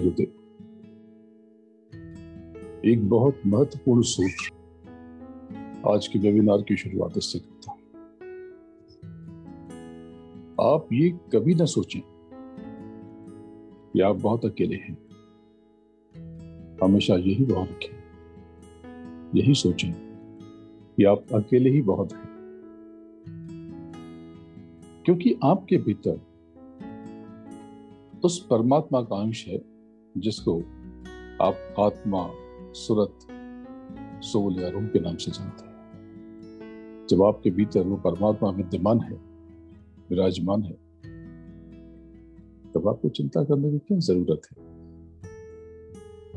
गुरुदेव एक बहुत महत्वपूर्ण सूत्र आज के वेबिनार की शुरुआत इससे करता हूँ। आप ये कभी ना सोचें कि आप बहुत अकेले हैं। हमेशा यही बहुत रखें, यही सोचें कि आप अकेले ही बहुत हैं। क्योंकि आपके भीतर उस परमात्मा का अंश है जिसको आप आत्मा, सुरत, सोल या रूह के नाम से जानते हैं। जब आपके भीतर वो परमात्मा विद्यमान है, विराजमान है, तब आपको चिंता करने की क्या ज़रूरत है?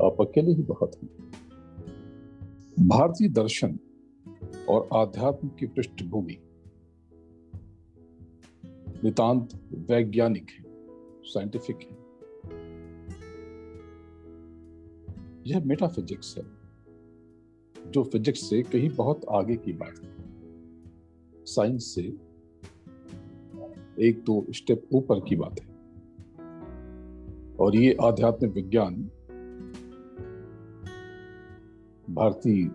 आप अकेले ही बहुत हैं। भारतीय दर्शन और आध्यात्म की पृष्ठभूमि नितांत वैज्ञानिक है साइंटिफिक है। यह मेटाफिजिक्स है, जो फिजिक्स से कहीं बहुत आगे की बात है। साइंस से एक दो स्टेप ऊपर की बात है। और ये आध्यात्मिक विज्ञान भारतीय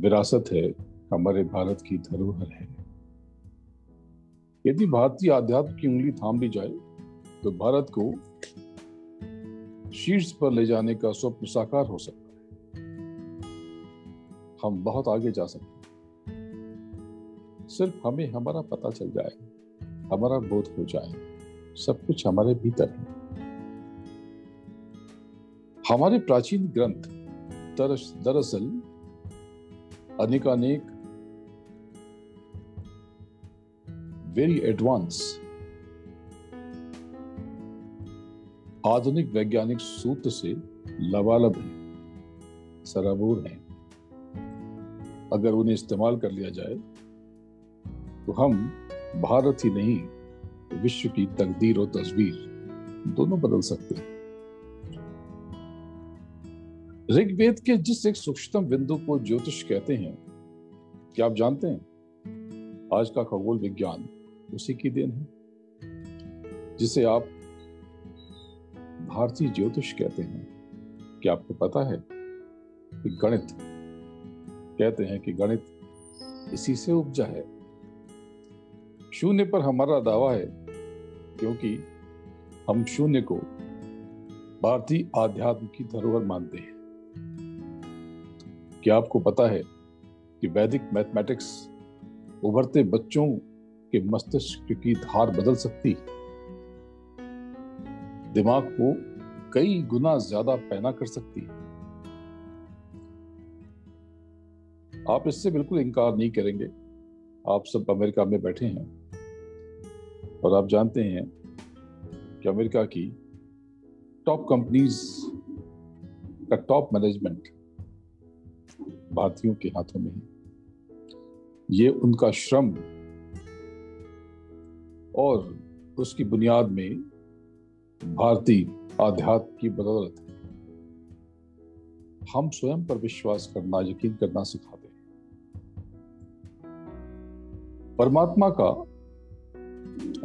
विरासत है, हमारे भारत की धरोहर है। यदि भारतीय आध्यात्म की उंगली थाम ली जाए तो भारत को शीर्ष पर ले जाने का स्वप्न साकार हो सकता है। हम बहुत आगे जा सकते हैं। सिर्फ़ हमें हमारा पता चल जाए, हमारा बोध हो जाए, सब कुछ हमारे भीतर है। हमारे प्राचीन ग्रंथ दरअसल अनेकानेक वेरी एडवांस आधुनिक वैज्ञानिक सूत्र से लबालब है, सराबूर है। अगर उन्हें इस्तेमाल कर लिया जाए तो हम भारत ही नहीं, विश्व की तकदीर और तस्वीर दोनों बदल सकते हैं। ऋग्वेद के जिस एक सूक्ष्मतम बिंदु को ज्योतिष कहते हैं, क्या आप जानते हैं? आज का खगोल विज्ञान उसी की देन है, जिसे आप भारतीय ज्योतिष कहते हैं। क्या आपको पता है कि गणित, कहते हैं कि गणित इसी से उपजा है। शून्य पर हमारा दावा है, क्योंकि हम शून्य को भारतीय आध्यात्म की धरोहर मानते हैं। क्या आपको पता है कि वैदिक मैथमेटिक्स उभरते बच्चों के मस्तिष्क की धार बदल सकती दिमाग को कई गुना ज़्यादा पैना कर सकती है। आप इससे बिल्कुल इनकार नहीं करेंगे। आप सब अमेरिका में बैठे हैं। और आप जानते हैं कि अमेरिका की टॉप कंपनीज़ का टॉप मैनेजमेंट भारतीयों के हाथों में है। ये उनका श्रम और उसकी बुनियाद में भारतीय आध्यात्म की बदौलत हम स्वयं पर विश्वास करना, यकीन करना सिखाते हैं। परमात्मा का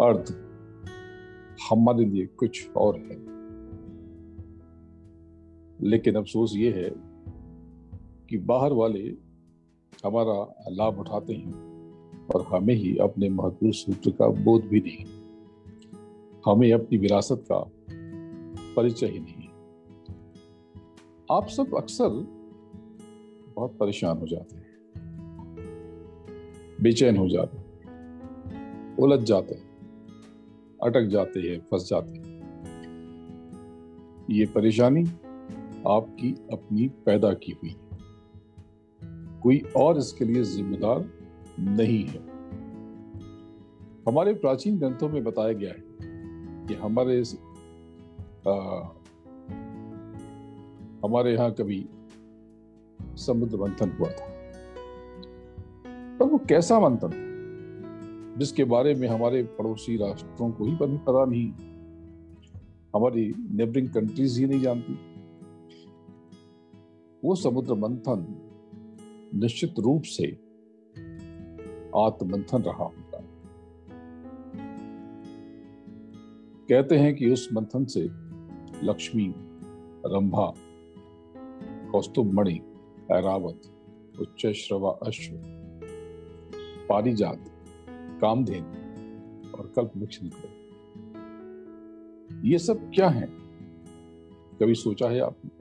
अर्थ हमारे लिए कुछ और है। लेकिन अफसोस ये है कि बाहर वाले हमारा लाभ उठाते हैं और हमें ही अपने महत्वपूर्ण सूत्र का बोध भी नहीं हमें अपनी विरासत का परिचय ही नहीं आप सब अक्सर बहुत परेशान हो जाते हैं। बेचैन हो जाते हैं। उलझ जाते हैं। अटक जाते हैं, फंस जाते हैं। ये परेशानी आपकी अपनी पैदा की हुई कोई और इसके लिए जिम्मेदार नहीं है। हमारे प्राचीन ग्रंथों में बताया गया है कि हमारे आ, हमारे यहाँ कभी समुद्र मंथन हुआ था। पर वो कैसा मंथन? जिसके बारे में हमारे पड़ोसी राष्ट्रों को ही कभी पता नहीं। हमारी नेबरिंग कंट्रीज़ ही नहीं जानती। वो समुद्र मंथन निश्चित रूप से आत्मंथन रहा। कहते हैं कि उस मंथन से लक्ष्मी, रंभा कौस्तुभ मणि ऐरावत उच्च श्रवा अश्व, पारिजात, कामधेन और कल्प वृक्ष निकले। ये सब क्या है? कभी सोचा है आपने?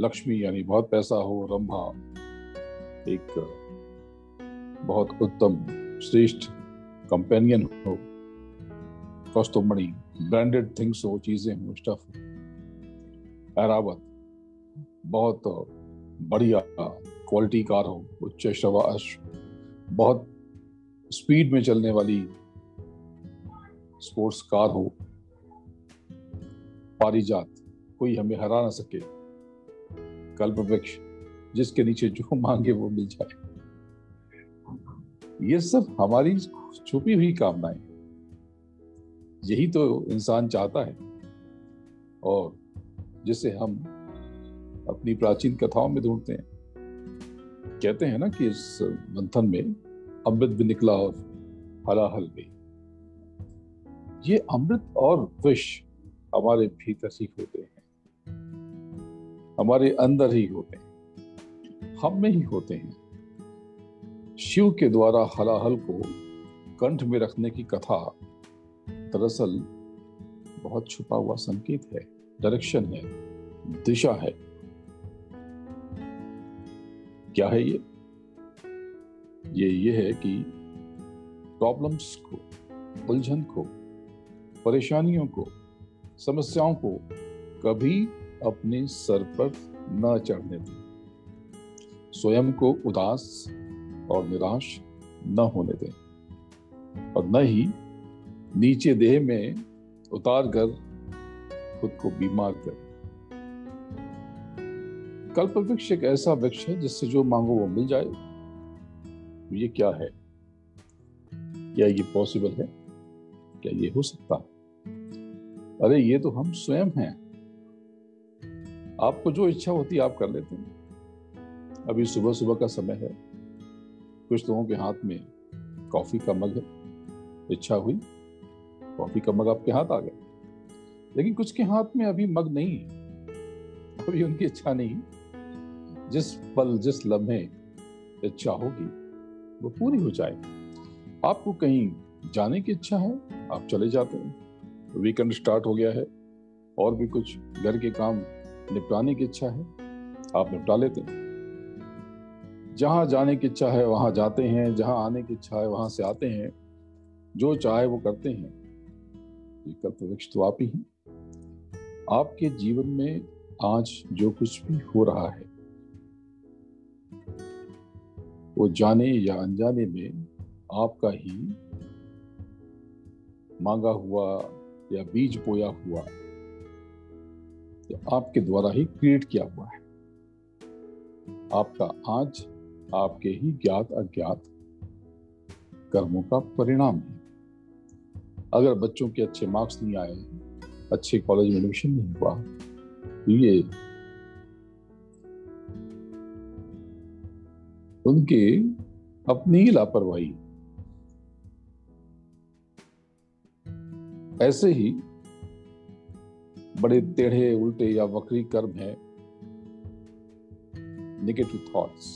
लक्ष्मी यानी बहुत पैसा हो, रंभा एक बहुत उत्तम, श्रेष्ठ कंपेनियन हो। कौस्तुभमणि ब्रांडेड थिंग्स हो चीज़ें हो स्टफ़ एरावत बहुत बढ़िया क्वालिटी कार हो, उच्च श्रवा अश्व बहुत स्पीड में चलने वाली स्पोर्ट्स कार हो। पारिजात, कोई हमें हरा ना सके। कल्प वृक्ष जिसके नीचे जो मांगे वो मिल जाए। ये सब हमारी छुपी हुई कामनाएँ यही तो इंसान चाहता है। और जिसे हम अपनी प्राचीन कथाओं में ढूंढते हैं, कहते हैं ना कि इस मंथन में अमृत भी निकला और हलाहल भी। ये अमृत और विष हमारे भीतर ही होते हैं। हमारे अंदर ही होते हैं। हम में ही होते हैं। शिव के द्वारा हलाहल को कंठ में रखने की कथा दरअसल बहुत छुपा हुआ संकेत है डायरेक्शन है, दिशा है। क्या है ये? ये ये है कि प्रॉब्लम्स को, उलझन को, परेशानियों को, समस्याओं को कभी अपने सर पर न चढ़ने दें। स्वयं को उदास और निराश न होने दें और न ही नीचे देह में उतार कर खुद को बीमार कर। कल्प वृक्ष एक ऐसा वृक्ष है जिससे जो मांगो वो मिल जाए ये क्या है? क्या ये पॉसिबल है? क्या ये हो सकता अरे, ये तो हम स्वयं हैं। आपको जो इच्छा होती है आप कर लेते हैं। अभी सुबह सुबह का समय है। कुछ लोगों के हाथ में कॉफ़ी का मग है। इच्छा हुई? कॉफ़ी का मग आपके हाथ आ गया। लेकिन कुछ के हाथ में अभी मग नहीं है। अभी उनकी इच्छा नहीं। जिस पल, जिस लम्हे इच्छा होगी वो पूरी हो जाए आपको कहीं जाने की इच्छा है, आप चले जाते हैं। वीकेंड स्टार्ट हो गया है, और भी कुछ घर के काम निपटाने की इच्छा है, आप निपटा लेते हैं। जहाँ जाने की इच्छा है, वहाँ जाते हैं, जहाँ आने की इच्छा है, वहाँ से आते हैं। जो चाहे वो करते हैं। ये कल्प वृक्ष तो आप ही हैं। आपके जीवन में आज जो कुछ भी हो रहा है, वो जाने या अनजाने में आपका ही मांगा हुआ या बीज बोया हुआ या आपके द्वारा ही क्रिएट किया हुआ है। आपका आज आपके ही ज्ञात अज्ञात कर्मों का परिणाम है। अगर बच्चों के अच्छे मार्क्स नहीं आए, अच्छे कॉलेज में एडमिशन नहीं हुआ तो ये उनके अपनी ही लापरवाही। ऐसे ही बड़े टेढ़े, उल्टे या वक्री कर्म है नेगेटिव थॉट्स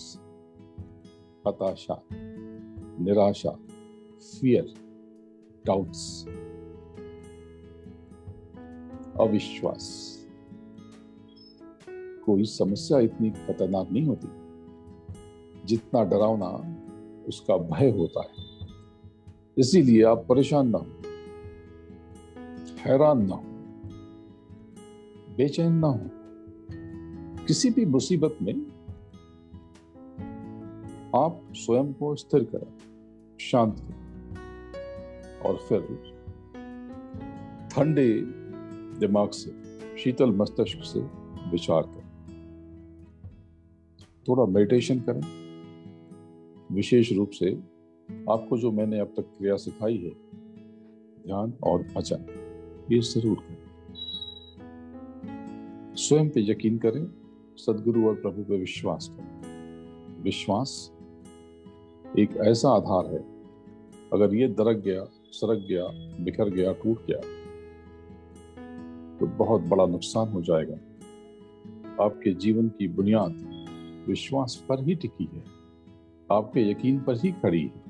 हताशा, निराशा फियर डाउट्स अविश्वास कोई समस्या इतनी खतरनाक नहीं होती। जितना डरावना उसका भय होता है। इसीलिए आप परेशान ना हो, हैरान ना हो, बेचैन ना हो। किसी भी मुसीबत में आप स्वयं को स्थिर करें, शांत करें। और फिर ठंडे दिमाग से, शीतल मस्तिष्क से विचार करें। थोड़ा मेडिटेशन करें। विशेष रूप से आपको जो मैंने अब तक क्रिया सिखाई है, ध्यान और भजन, ये ज़रूर करें। स्वयं पे यकीन करें, सदगुरु और प्रभु पे विश्वास करें। विश्वास एक ऐसा आधार है, अगर ये दरक गया सरक गया, बिखर गया, टूट गया तो बहुत बड़ा नुकसान हो जाएगा। आपके जीवन की बुनियाद विश्वास पर ही टिकी है। आपके यकीन पर ही खड़ी है।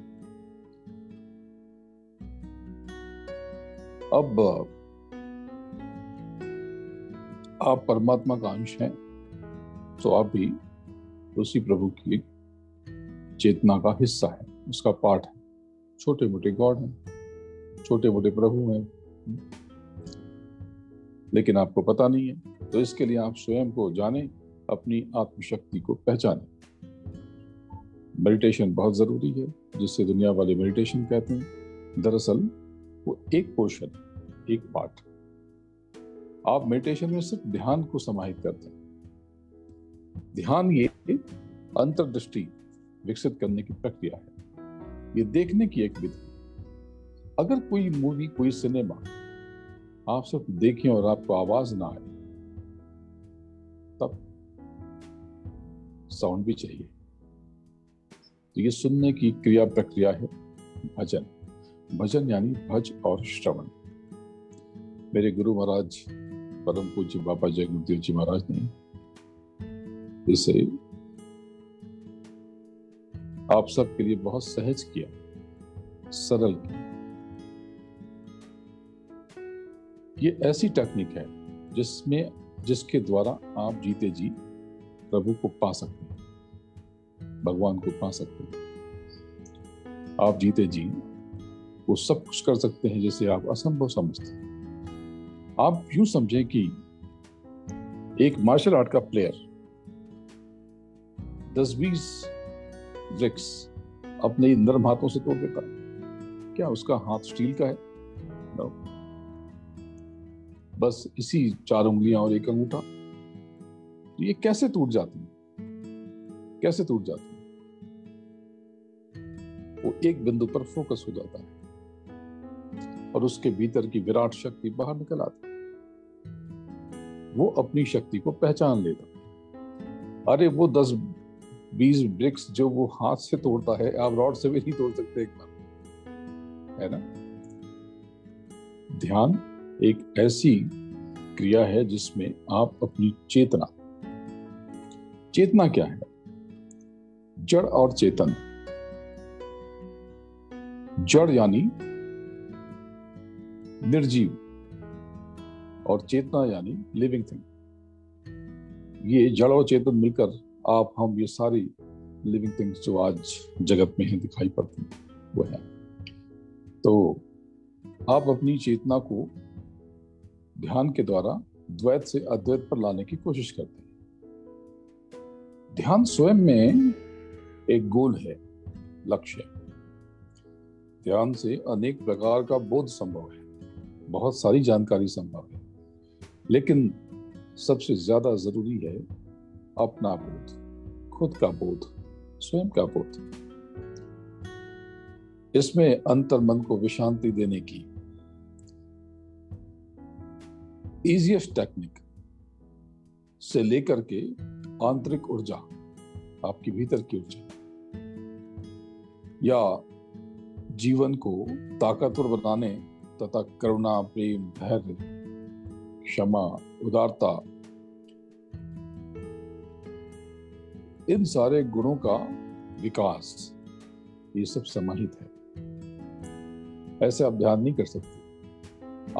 अब आप परमात्मा का अंश हैं तो आप भी उसी प्रभु की चेतना का हिस्सा है। उसका पार्ट है। छोटे मोटे गॉड हैं। छोटे मोटे प्रभु हैं। लेकिन आपको पता नहीं है तो इसके लिए आप स्वयं को जाने, अपनी आत्मशक्ति को पहचाने। मेडिटेशन बहुत ज़रूरी है जिससे दुनिया वाले मेडिटेशन कहते हैं। दरअसल, वो एक पोर्शन एक पार्ट आप मेडिटेशन में सिर्फ़ ध्यान को समाहित करते हैं। ध्यान ये अंतर्दृष्टि विकसित करने की प्रक्रिया है। ये देखने की एक विधि अगर कोई मूवी कोई सिनेमा आप सिर्फ़ देखें और आपको आवाज़ ना आए, तब साउंड भी चाहिए। तो ये सुनने की क्रिया प्रक्रिया है भजन। भजन यानी भज और श्रवण। मेरे गुरु महाराज परम पूज्य बाबा जय गुरुदेव जी महाराज ने इसे आप सबके लिए बहुत सहज किया, सरल किया। ये ऐसी टेक्निक है जिसमें, जिसके द्वारा आप जीते जी प्रभु को पा सकते हैं। भगवान को पा सकते हैं। आप जीते जी वो सब कुछ कर सकते हैं जैसे आप असंभव समझते हैं। आप यूँ समझें कि एक मार्शल आर्ट का प्लेयर दस बीस ब्रिक्स अपने नर्म हाथों से तोड़ देता क्या उसका हाथ स्टील का है? No. बस इसी चार उंगलियाँ और एक अंगूठा। तो ये कैसे टूट जाती है? कैसे टूट जाती है? वो एक बिंदु पर फोकस हो जाता है। और उसके भीतर की विराट शक्ति बाहर निकल आती है। वो अपनी शक्ति को पहचान लेता अरे, वो दस, बीस ब्रिक्स जो वो हाथ से तोड़ता है, आप रॉड से भी नहीं तोड़ सकते एक बार। है ना? ध्यान एक ऐसी क्रिया है जिसमें आप अपनी चेतना चेतना क्या है? जड़ और चेतन। जड़ यानी निर्जीव और चेतना यानी लिविंग थिंग ये जड़ और चेतन मिलकर आप, हम ये सारी लिविंग थिंग्स जो आज जगत में है दिखाई पड़ती वो है। तो आप अपनी चेतना को ध्यान के द्वारा द्वैत से अद्वैत पर लाने की कोशिश करते हैं। ध्यान स्वयं में एक गोल है, लक्ष्य। ध्यान से अनेक प्रकार का बोध संभव है, बहुत सारी जानकारी संभव है, लेकिन सबसे ज़्यादा ज़रूरी है अपना बोध, खुद का बोध, स्वयं का बोध। इसमें अंतर मन को विशांति देने की इजिएस्ट टेक्निक से लेकर के आंतरिक ऊर्जा आपकी भीतर की ऊर्जा या जीवन को ताकतवर बनाने तथा करुणा, प्रेम, धैर्य, क्षमा, उदारता, इन सारे गुणों का विकास, ये सब समाहित है। ऐसे आप ध्यान नहीं कर सकते।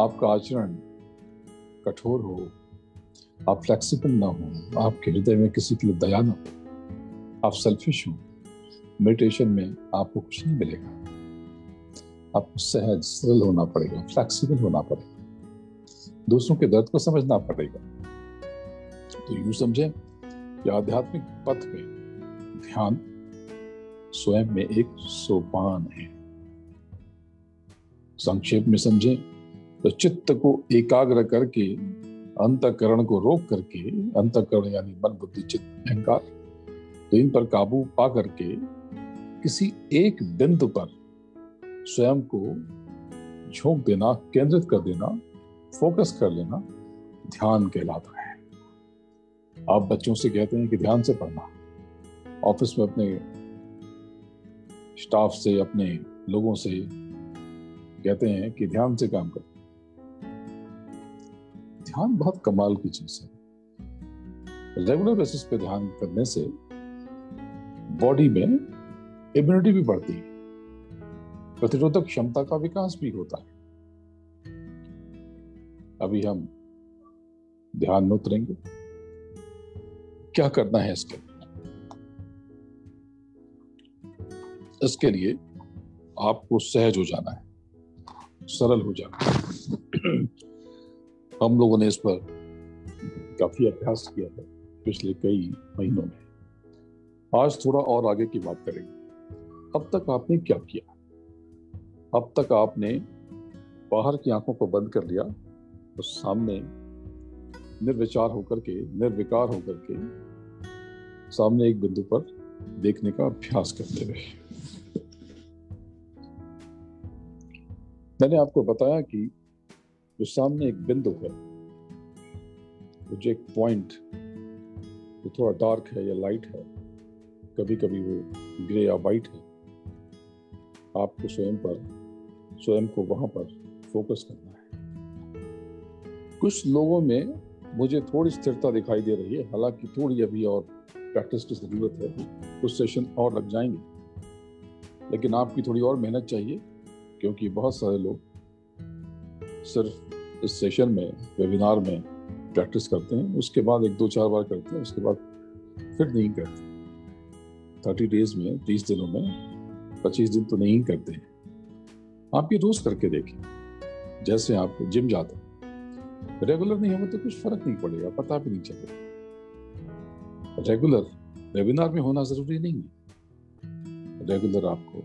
आपका आचरण कठोर हो, आप फ्लेक्सिबल ना हो, आपके हृदय में किसी के लिए दया ना हो, आप सेल्फिश हो मेडिटेशन में आपको कुछ नहीं मिलेगा। आपको सहज, सरल होना पड़ेगा फ्लेक्सिबल होना पड़ेगा। दूसरों के दर्द को समझना पड़ेगा। तो यूँ समझें आध्यात्मिक पथ में ध्यान स्वयं में एक सोपान है। संक्षेप में समझें तो चित्त को एकाग्र करके, अंतकरण को रोक करके, अंतकरण यानी मन बुद्धि चित्त, अहंकार तो इन पर काबू पा करके किसी एक बिंदु पर स्वयं को झोंक देना, केंद्रित कर देना, फोकस कर लेना, ध्यान कहलाता है। आप बच्चों से कहते हैं कि ध्यान से पढ़ना। ऑफ़िस में अपने स्टाफ से, अपने लोगों से कहते हैं कि ध्यान से काम करो। ध्यान बहुत कमाल की चीज़ है। रेगुलर बेसिस पे ध्यान करने से बॉडी में इम्यूनिटी भी बढ़ती है। प्रतिरोधक क्षमता का विकास भी होता है। अभी हम ध्यान में उतरेंगे। क्या करना है इसके इसके लिए आपको सहज हो जाना है। सरल हो जाना है। हम लोगों ने इस पर काफ़ी अभ्यास किया है पिछले कई महीनों में आज थोड़ा और आगे की बात करेंगे अब तक आपने क्या किया अब तक आपने बाहर की आँखों को बंद कर लिया और सामने निर्विचार होकर के निर्विकार होकर के सामने एक बिंदु पर देखने का अभ्यास करते रहे मैंने आपको बताया कि जो सामने एक बिंदु है जो एक पॉइंट जो थोड़ा डार्क है या लाइट है कभी कभी वो ग्रे या वाइट है, आपको स्वयं पर, स्वयं को वहाँ पर फोकस करना है। कुछ लोगों में मुझे थोड़ी स्थिरता दिखाई दे रही है, हालाँकि थोड़ी अभी और प्रैक्टिस की ज़रूरत है, कुछ सेशन और लग जाएँगे। लेकिन आपकी थोड़ी और मेहनत चाहिए, क्योंकि बहुत सारे लोग सिर्फ़ इस सेशन में वेबिनार में प्रैक्टिस करते हैं, उसके बाद एक दो चार बार करते हैं, उसके बाद फिर नहीं करते। थर्टी डेज़ में, तीस दिनों में, पच्चीस दिन तो नहीं करते हैं। आप ये रोज करके देखें, जैसे आप जिम जाते हैं। रेगुलर नहीं होगा तो कुछ फ़र्क नहीं पड़ेगा, पता भी नहीं चलेगा। रेगुलर वेबिनार में होना ज़रूरी नहीं है। रेगुलर आपको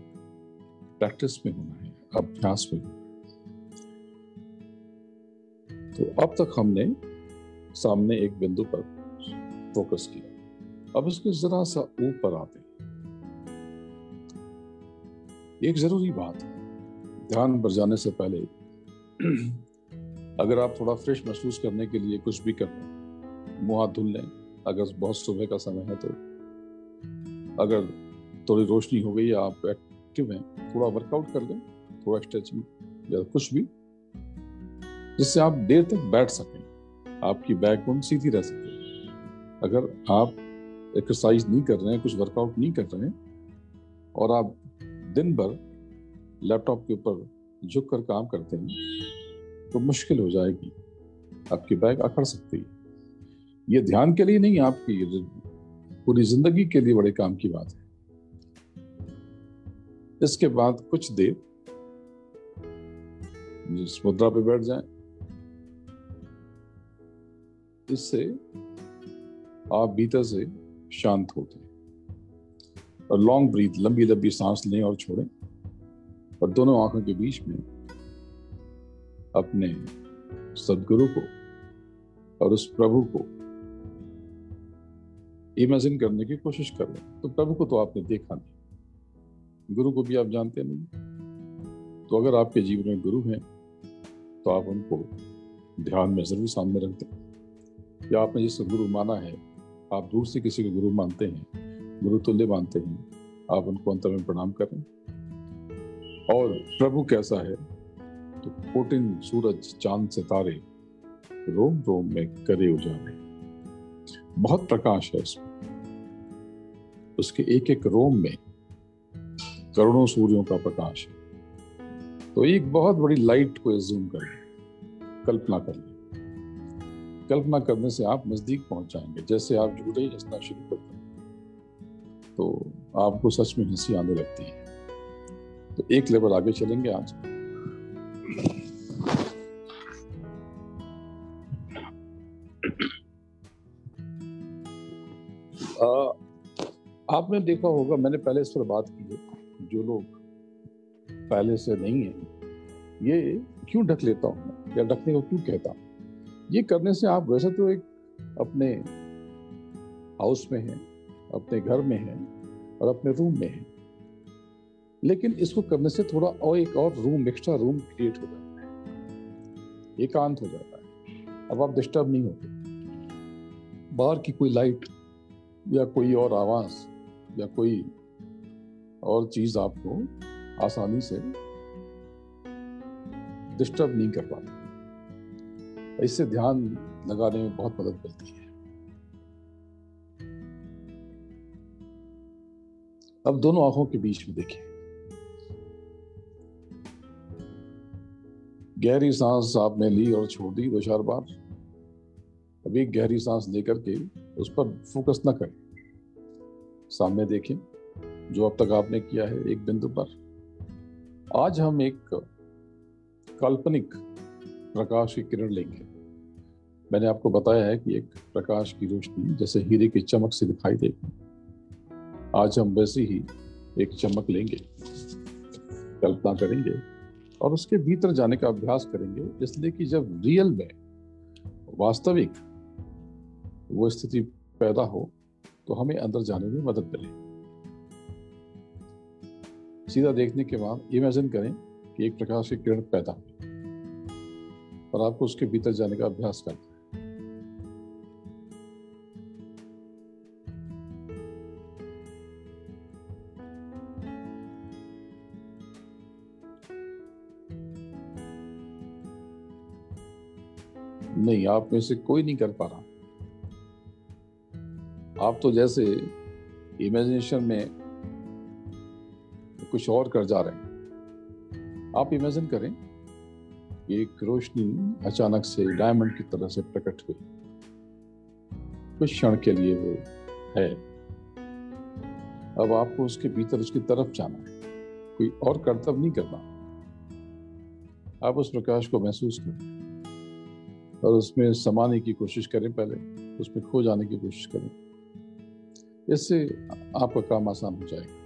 प्रैक्टिस में होना है, अभ्यास में तो अब तक हमने सामने एक बिंदु पर फोकस किया। अब इसके जरा सा ऊपर आते एक ज़रूरी बात है, ध्यान पर जाने से पहले अगर आप थोड़ा फ्रेश महसूस करने के लिए कुछ भी कर लें मुँह हाथ धुल लें। अगर बहुत सुबह का समय है तो। अगर थोड़ी रोशनी हो गई या आप एक्टिव हैं, थोड़ा वर्कआउट कर लें, थोड़ा स्ट्रेचिंग या कुछ भी जिससे आप देर तक बैठ सकें। आपकी बैकबोन सीधी रह सके अगर आप एक्सरसाइज नहीं कर रहे हैं, कुछ वर्कआउट नहीं कर रहे हैं, और आप दिन भर लैपटॉप के ऊपर झुक कर काम करते हैं तो मुश्किल हो जाएगी। आपकी बैग अकड़ सकती है। ये ध्यान के लिए नहीं, आपकी पूरी ज़िंदगी के लिए बड़े काम की बात है। इसके बाद कुछ देर मुद्रा पे बैठ जाए इससे आप भीतर से शांत होते हैं। और लॉन्ग ब्रीथ लंबी लंबी सांस लें और छोड़ें। और दोनों आँखों के बीच में अपने सदगुरु को और उस प्रभु को इमेजिन करने की कोशिश कर रहे तो प्रभु को तो आपने देखा नहीं। गुरु को भी आप जानते नहीं तो अगर आपके जीवन में गुरु हैं तो आप उनको ध्यान में ज़रूर सामने रखते दें। या आपने जिसको गुरु माना है। आप दूर से किसी को गुरु मानते हैं, गुरु तुल्य मानते हैं, आप उनको अंतर में प्रणाम करें। और प्रभु कैसा है? तो कोटिन सूरज, चाँद, सितारे, रोम रोम में करे उजाले। बहुत प्रकाश है उसमें। उसके एक एक रोम में करोड़ों सूर्यों का प्रकाश है। तो एक बहुत बड़ी लाइट को जूम कर कल्पना कर लें कल्पना करने से आप नज़दीक पहुँच जाएँगे, जैसे आप जुड़े हंसना शुरू करते हैं। तो आपको सच में हँसी आने लगती है। तो एक लेवल आगे चलेंगे आज। आपने देखा होगा, मैंने पहले इस पर बात की है, जो लोग पहले से नहीं है, ये क्यों ढक लेता हूँ? या ढकने को क्यों कहता हूँ? ये करने से आप वैसे तो एक अपने हाउस में हैं, अपने घर में हैं और अपने रूम में हैं। लेकिन इसको करने से थोड़ा और एक और रूम एक्स्ट्रा रूम क्रिएट हो जाता है। एकांत हो जाता है। अब आप डिस्टर्ब नहीं होते। बाहर की कोई लाइट या कोई और आवाज़ या कोई और चीज़ आपको आसानी से डिस्टर्ब नहीं कर पाते। इससे ध्यान लगाने में बहुत मदद मिलती है। अब दोनों आँखों के बीच में देखें। गहरी सांस आपने ली और छोड़ दी दो चार बार। अभी गहरी सांस लेकर के उस पर फोकस न करें। सामने देखें, जो अब तक आपने किया है एक बिंदु पर। आज हम एक काल्पनिक प्रकाश की किरण लेंगे। मैंने आपको बताया है कि एक प्रकाश की रोशनी जैसे हीरे की चमक से दिखाई देगी आज हम वैसे ही एक चमक लेंगे, कल्पना करेंगे और उसके भीतर जाने का अभ्यास करेंगे, इसलिए कि जब रियल में वास्तविक वो स्थिति पैदा हो तो हमें अंदर जाने में मदद मिले। सीधा देखने के बाद इमेजिन करें कि एक प्रकाश की किरण पैदा हुई और आपको उसके भीतर जाने का अभ्यास करना नहीं, आप में से कोई नहीं कर पा रहा। आप तो जैसे इमेजिनेशन में कुछ और कर जा रहे हैं। आप इमेजिन करें एक रोशनी अचानक से डायमंड की तरह से प्रकट हुई। कुछ क्षण के लिए वो है। अब आपको उसके भीतर उसकी तरफ़ जाना है। कोई और कर्तव्य नहीं करना। आप उस प्रकाश को महसूस करें। और उसमें समाने की कोशिश करें पहले, उसमें खो जाने की कोशिश करें। इससे आपका काम आसान हो जाएगा।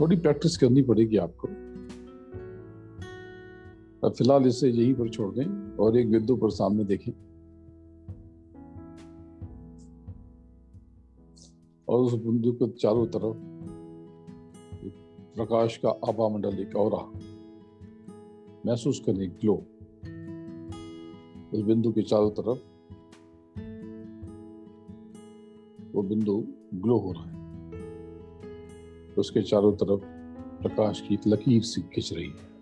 थोड़ी प्रैक्टिस करनी पड़ेगी आपको। अब फ़िलहाल इसे यहीं पर छोड़ दें और एक बिंदु पर सामने देखें। और उस बिंदु को चारों तरफ़ प्रकाश का आभा मंडल एक और महसूस करें ग्लो उस बिंदु के चारों तरफ़ वो बिंदु ग्लो हो रहा है। उसके चारों तरफ़ प्रकाश की एक लकीर सी खिंच रही है।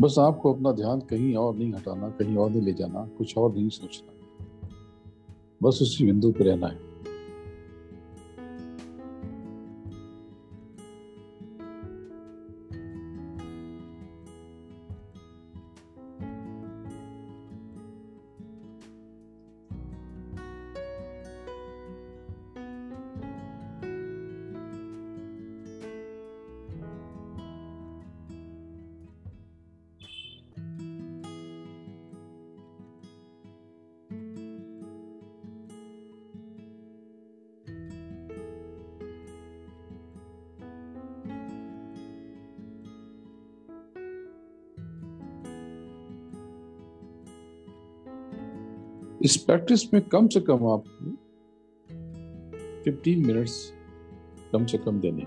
बस आपको अपना ध्यान कहीं और नहीं हटाना, कहीं और नहीं ले जाना, कुछ और नहीं सोचना। बस उसी बिंदु पर रहना है। इस प्रैक्टिस में कम से कम आपको 15 मिनट्स कम से कम देने।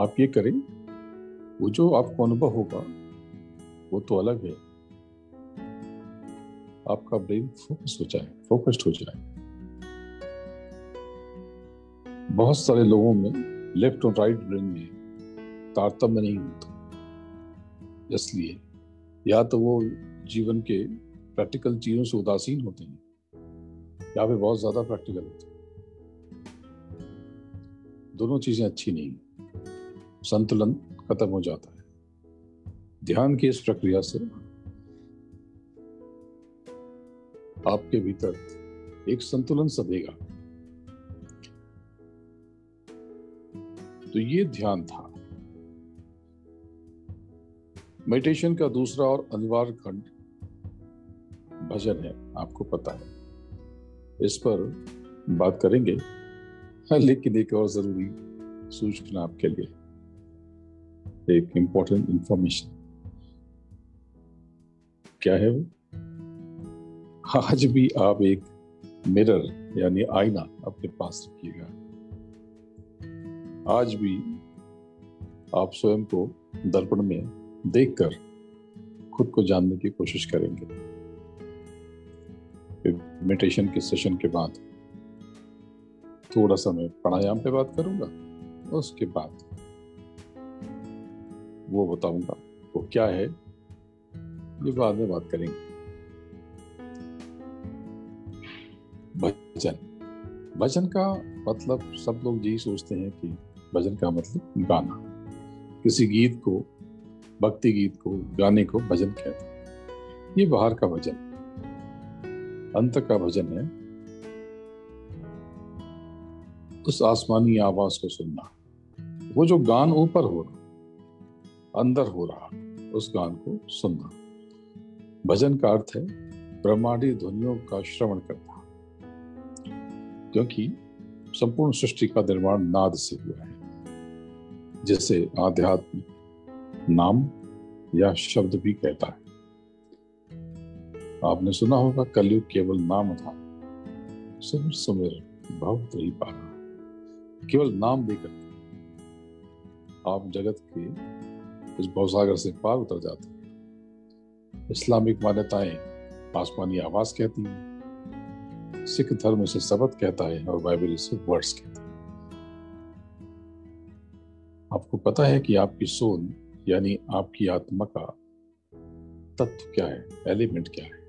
आप ये करें, वो जो आपको अनुभव होगा, वो तो अलग है। आपका ब्रेन फोकस हो जाए फोकस्ड हो जाए। बहुत सारे लोगों में लेफ़्ट और राइट ब्रेन में तारतम्य नहीं होता। इसलिए या तो वो जीवन के प्रैक्टिकल चीज़ों से उदासीन होते हैं। या फिर बहुत ज़्यादा प्रैक्टिकल होते हैं। दोनों चीज़ें अच्छी नहीं संतुलन खत्म हो जाता है। ध्यान की इस प्रक्रिया से आपके भीतर एक संतुलन सधेगा तो ये ध्यान था। मेडिटेशन का दूसरा और अनिवार्य खंड भजन है आपको पता है। इस पर बात करेंगे। हाँ, लेकिन एक और ज़रूरी सूचना आपके लिए। एक इंपॉर्टेंट इंफॉर्मेशन क्या है वो? आज भी आप एक मिरर यानी आईना अपने पास रखिएगा। आज भी आप स्वयं को दर्पण में देखकर खुद को जानने की कोशिश करेंगे। मेडिटेशन के सेशन के बाद थोड़ा सा मैं प्राणायाम पे बात करूँगा, उसके बाद वो बताऊँगा वो क्या है, ये बाद में बात करेंगे। भजन। भजन का मतलब सब लोग यही सोचते हैं कि भजन का मतलब गाना। किसी गीत को, भक्ति गीत को, गाने को भजन कहते हैं। ये बाहर का भजन। अंत का भजन है। उस आसमानी आवाज़ को सुनना। वो जो गान ऊपर हो रहा, अंदर हो रहा, उस गान को सुनना। भजन का अर्थ है, ब्रह्मांडी ध्वनियों का श्रवण करना। क्योंकि संपूर्ण सृष्टि का निर्माण नाद से हुआ है। जैसे आध्यात्म नाम या शब्द भी कहता है। आपने सुना होगा, कलयुग केवल नाम था। सुमिर सुमिर भव ही पा रहा केवल नाम देकर। आप जगत के इस भवसागर से पार उतर जाते हैं। इस्लामिक मान्यताएँ आसमानी आवाज़ कहती हैं। सिख धर्म इसे शब्द कहता है और बाइबल इसे वर्ड्स कहता है। आपको पता है कि आपकी सोल यानी आपकी आत्मा का तत्व क्या है, एलिमेंट क्या है?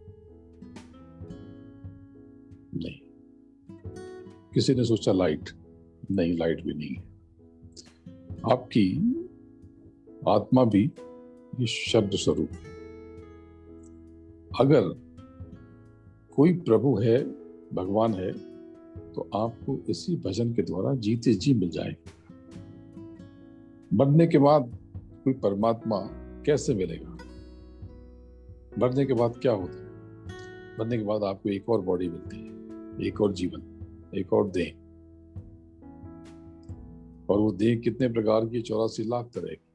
नहीं। किसी ने सोचा, लाइट नहीं, लाइट भी नहीं है। आपकी आत्मा भी ये शब्द स्वरूप है। अगर कोई प्रभु है, भगवान है तो आपको इसी भजन के द्वारा जीते जी मिल जाएगा। मरने के बाद कोई परमात्मा कैसे मिलेगा? मरने के बाद क्या होता है? मरने के बाद आपको एक और बॉडी मिलती है। एक और जीवन, एक और देह। और वो देह कितने प्रकार की चौरासी लाख तरह की।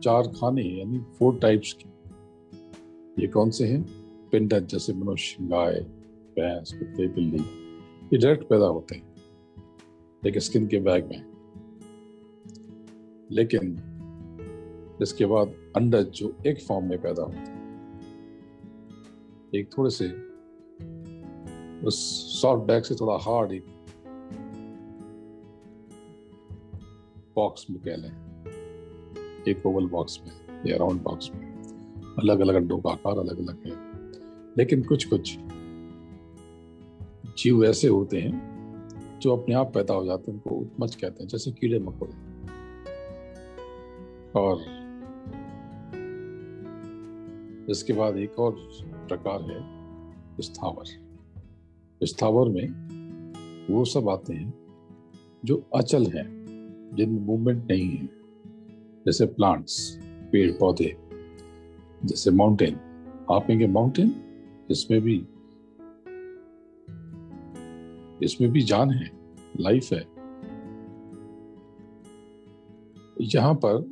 चार खाने यानी फोर टाइप्स के। ये कौन से हैं? पिंडज जैसे मनुष्य, गाय, भैंस, कुत्ते, बिल्ली, ये डायरेक्ट पैदा होते हैं। एक स्किन के बैग में। लेकिन इसके बाद अंडज जो एक फॉर्म में पैदा होते हैं। एक थोड़े से उस सॉफ्ट बैग से थोड़ा हार्ड एक बॉक्स में कह लें। एक ओवल बॉक्स में या राउंड बॉक्स में। अलग अलग अंडों का आकार अलग अलग है। लेकिन कुछ कुछ जीव ऐसे होते हैं जो अपने आप पैदा हो जाते हैं, उनको उत्मच कहते हैं, जैसे कीड़े मकोड़े। और इसके बाद एक और प्रकार है, स्थावर। स्थावर में वो सब आते हैं जो अचल हैं जिनमें मूवमेंट नहीं है। जैसे प्लांट्स पेड़, पौधे, जैसे माउंटेन आप कहेंगे माउंटेन इसमें भी इसमें भी जान है लाइफ है। यहाँ पर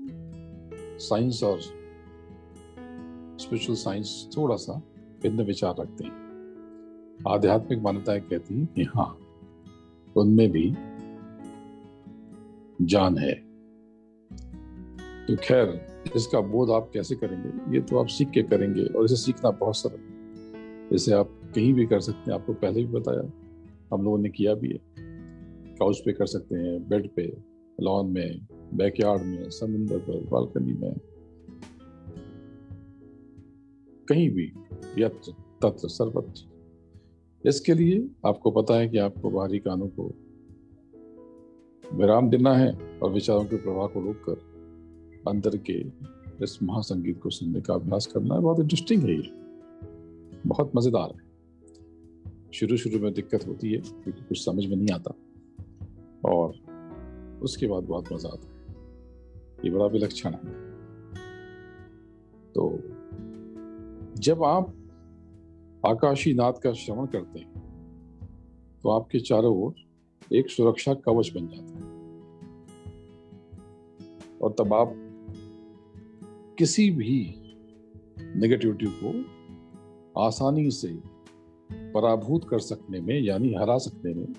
साइंस और स्पिरिचुअल साइंस थोड़ा सा भिन्न विचार रखते हैं। आध्यात्मिक मान्यताएँ कहती हैं कि हाँ उनमें भी जान है। तो खैर, इसका बोध आप कैसे करेंगे? ये तो आप सीख के करेंगे और इसे सीखना बहुत सरल इसे आप कहीं भी कर सकते हैं, आपको पहले भी बताया, हम लोगों ने किया भी है। काउच पे कर सकते हैं बेड पे लॉन में बैकयार्ड में, समुंदर पर बालकनी में। कहीं भी, यत्र, तत्र, सर्वत्र। इसके लिए आपको पता है कि आपको बाहरी कानों को विराम देना है और विचारों के प्रवाह को रोककर अंदर के इस महासंगीत को सुनने का अभ्यास करना है बहुत इंटरेस्टिंग है ये। बहुत मज़ेदार है। शुरू शुरू में दिक्कत होती है, क्योंकि कुछ समझ में नहीं आता। और उसके बाद बहुत मज़ा आता है। ये बड़ा विलक्षण है। तो जब आप आकाशी नाद का श्रवण करते हैं। तो आपके चारों ओर एक सुरक्षा कवच बन जाता है। और तब आप किसी भी नेगेटिविटी को आसानी से पराभूत कर सकने में, यानी हरा सकने में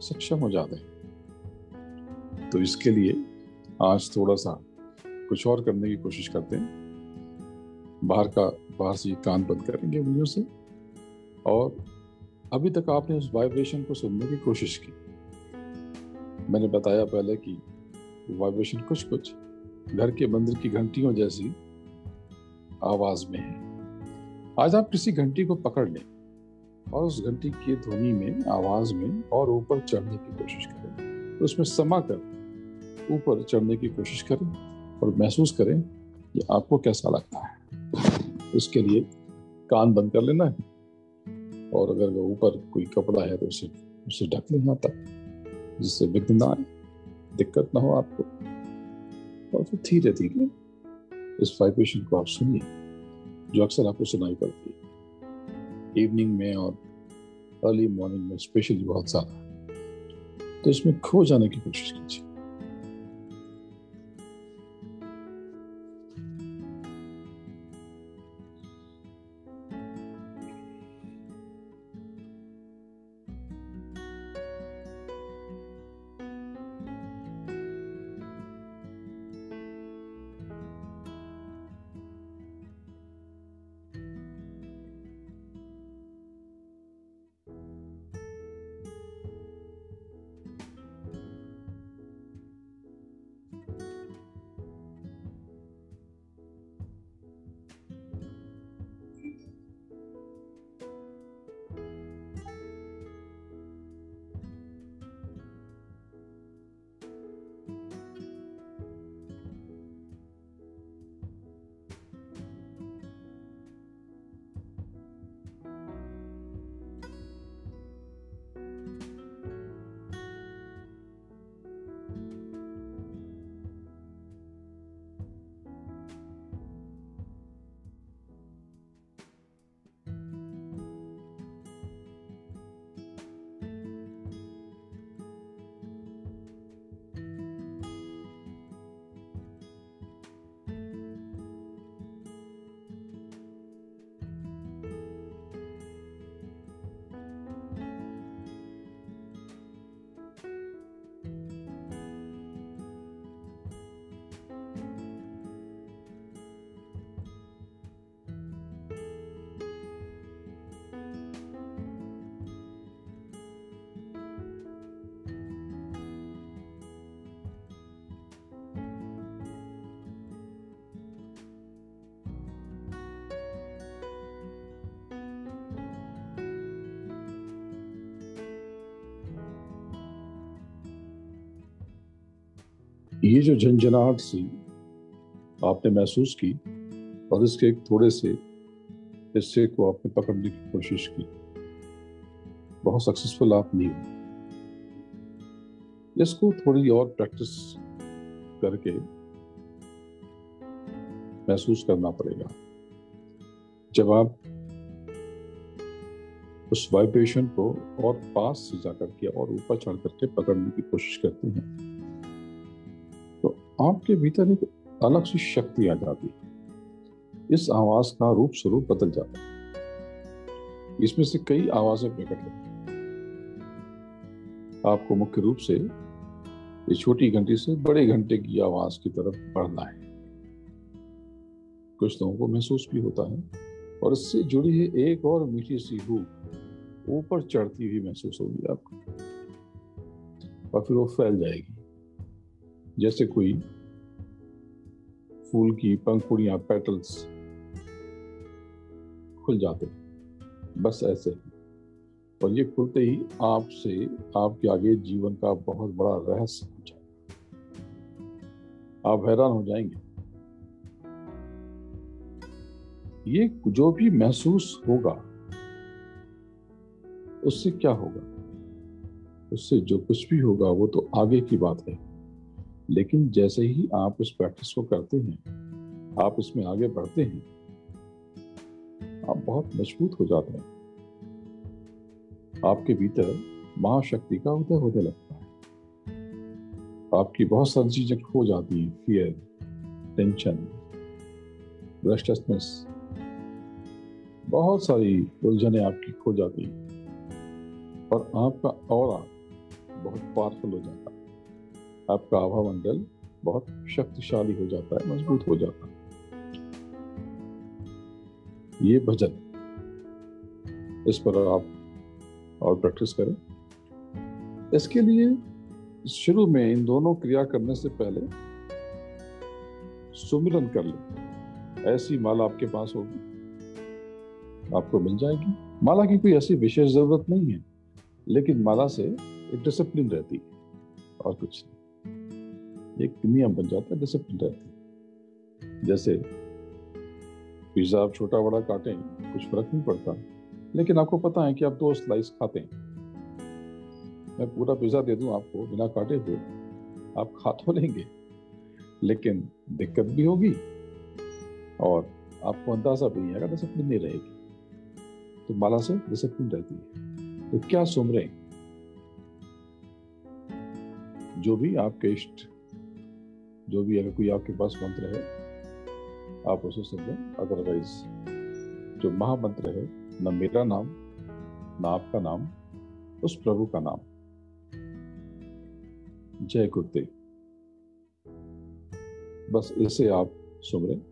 सक्षम हो जाते हैं। तो इसके लिए आज थोड़ा सा कुछ और करने की कोशिश करते हैं। बाहर का बाहर से कान बंद करेंगे उंगलियों से। और अभी तक आपने उस वाइब्रेशन को सुनने की कोशिश की। मैंने बताया पहले कि वाइब्रेशन कुछ कुछ घर के मंदिर की घंटियों जैसी आवाज़ में है। आज आप किसी घंटी को पकड़ लें और उस घंटी की ध्वनि में, आवाज़ में और ऊपर चढ़ने की कोशिश करें। उसमें समा कर ऊपर चढ़ने की कोशिश करें और महसूस करें कि आपको कैसा लगता है। उसके लिए कान बंद कर लेना है। और अगर ऊपर कोई कपड़ा है तो उसे उसे ढक लेना तक जिससे विघ्न ना आए, दिक्कत ना हो आपको। और फिर धीरे धीरे इस वाइब्रेशन को आप सुनिए, जो अक्सर आपको सुनाई पड़ती है। इवनिंग में और अर्ली मॉर्निंग में स्पेशली बहुत ज़्यादा। तो इसमें खो जाने की कोशिश कीजिए। ये जो झंझनाहट सी आपने महसूस की और इसके एक थोड़े से हिस्से को आपने पकड़ने की कोशिश की, बहुत सक्सेसफुल आप नहीं हुए इसको थोड़ी और प्रैक्टिस करके महसूस करना पड़ेगा। जब आप उस वाइब्रेशन को और पास से जाकर के और ऊपर चढ़ करके पकड़ने की कोशिश करते हैं आपके भीतर एक अलग सी शक्ति आ जाती है। इस आवाज़ का रूप स्वरूप बदल जाता है। इसमें से कई आवाज़ें प्रकट होती आपको मुख्य रूप से ये छोटी घंटी से बड़े घंटे की आवाज़ की तरफ़ बढ़ना है। कुछ लोगों को महसूस भी होता है और इससे जुड़ी है एक और मीठी सी रूप ऊपर चढ़ती हुई महसूस होगी आपको। और फिर वो फैल जाएगी। जैसे कोई फूल की पंखुड़ियाँ पेटल्स खुल जाते बस ऐसे और ये खुलते ही आपसे, आपके आगे जीवन का बहुत बड़ा रहस्य हो जाएगा। आप हैरान हो जाएँगे। ये जो भी महसूस होगा, उससे क्या होगा? उससे जो कुछ भी होगा, वो तो आगे की बात है। लेकिन जैसे ही आप इस प्रैक्टिस को करते हैं, आप इसमें आगे बढ़ते हैं, आप बहुत मज़बूत हो जाते हैं। आपके भीतर महाशक्ति का उदय होने लगता है। आपकी बहुत सारी चीज़ें खो जाती हैं फियर टेंशन रेस्टलेसनेस बहुत सारी उलझने आपकी खो जाती हैं। और आपका और बहुत पावरफुल हो जाता है। आपका आभा मंडल बहुत शक्तिशाली हो जाता है, मज़बूत हो जाता है। ये भजन, इस पर आप और प्रैक्टिस करें। इसके लिए शुरू में इन दोनों क्रिया करने से पहले सुमिरन कर ले। ऐसी माला आपके पास होगी, आपको मिल जाएगी। माला की कोई ऐसी विशेष ज़रूरत नहीं है, लेकिन माला से एक डिसिप्लिन रहती है, और कुछ नहीं। एक नियम बन जाता है डिसिप्लिन रहती है। जैसे पिज्जा आप छोटा बड़ा काटें, कुछ फ़र्क नहीं पड़ता। लेकिन आपको पता है कि आप दो स्लाइस खाते हैं। मैं पूरा पिज्जा दे दूँ आपको, बिना काटे हुए। आप खा तो लेंगे। लेकिन दिक्कत भी होगी और आपको अंदाज़ा भी नहीं आएगा डिसिप्लिन नहीं रहेगी। तो माला से डिसिप्लिन रहती है। तो क्या सुमरें? जो भी आपके इष्ट जो भी अगर कोई आपके पास मंत्र है, आप उसे समझें अदरवाइज़ जो महामंत्र है, न मेरा नाम, न आपका नाम, उस प्रभु का नाम। जय गुरुदेव। बस इसे आप सुमरे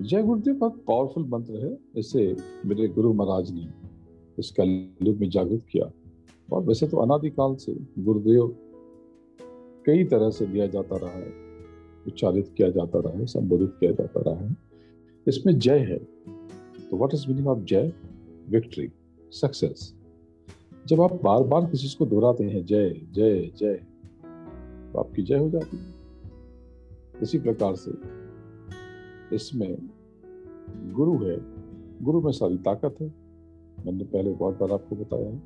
जय गुरुदेव, बहुत पावरफुल मंत्र है। इसे मेरे गुरु महाराज ने इस कलयुग में जागृत किया। और वैसे तो अनादिकाल से गुरुदेव कई तरह से दिया जाता रहा है। उच्चारित किया जाता रहा है, संबोधित किया जाता रहा है। इसमें जय है। तो व्हाट इज़ मीनिंग ऑफ़ जय? विक्ट्री सक्सेस जब आप बार बार किसी को दोहराते हैं, जय जय जय तो आपकी जय हो जाती है। इसी प्रकार से इसमें गुरु है। गुरु में सारी ताकत है। मैंने पहले बहुत बार आपको बताया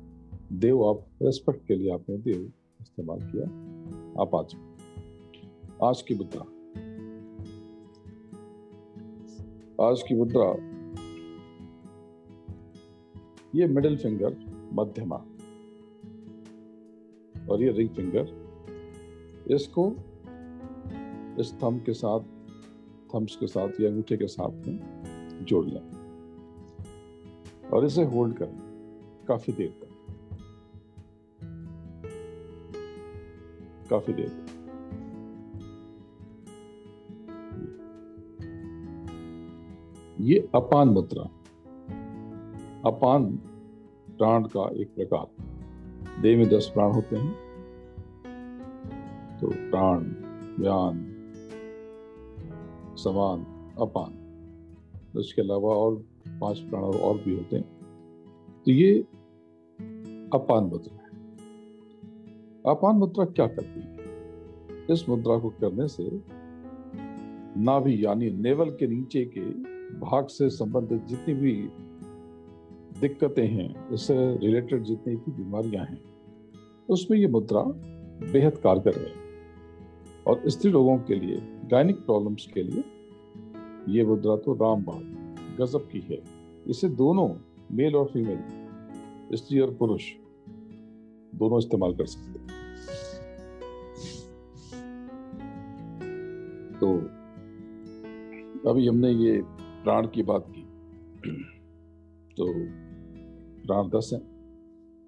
देव आप रेस्पेक्ट के लिए आपने देव इस्तेमाल किया। आप आज आज की मुद्रा। आज की मुद्रा। ये मिडिल फिंगर मध्यमा। और ये रिंग फिंगर इसको इस थम के साथ थम्स के साथ या अंगूठे के साथ में जोड़ लें। और इसे होल्ड कर। काफ़ी देर तक। काफ़ी देर। ये अपान मुद्रा, अपान प्राण का एक प्रकार। देह में दस प्राण होते हैं। तो प्राण व्यान समान, अपान। तो इसके अलावा और पाँच प्राण और भी होते हैं। तो ये अपान मुद्रा। अपान मुद्रा क्या करती है? इस मुद्रा को करने से नाभि यानी नेवल के नीचे के भाग से संबंधित जितनी भी दिक्कतें हैं, इससे रिलेटेड जितनी भी बीमारियाँ हैं, उसमें ये मुद्रा बेहद कारगर है। और स्त्री लोगों के लिए गायनिक प्रॉब्लम्स के लिए ये मुद्रा तो रामबाण गजब की है। इसे दोनों मेल और फीमेल स्त्री और पुरुष, दोनों इस्तेमाल कर सकते हैं। तो अभी हमने ये प्राण की बात की। तो प्राण दस है।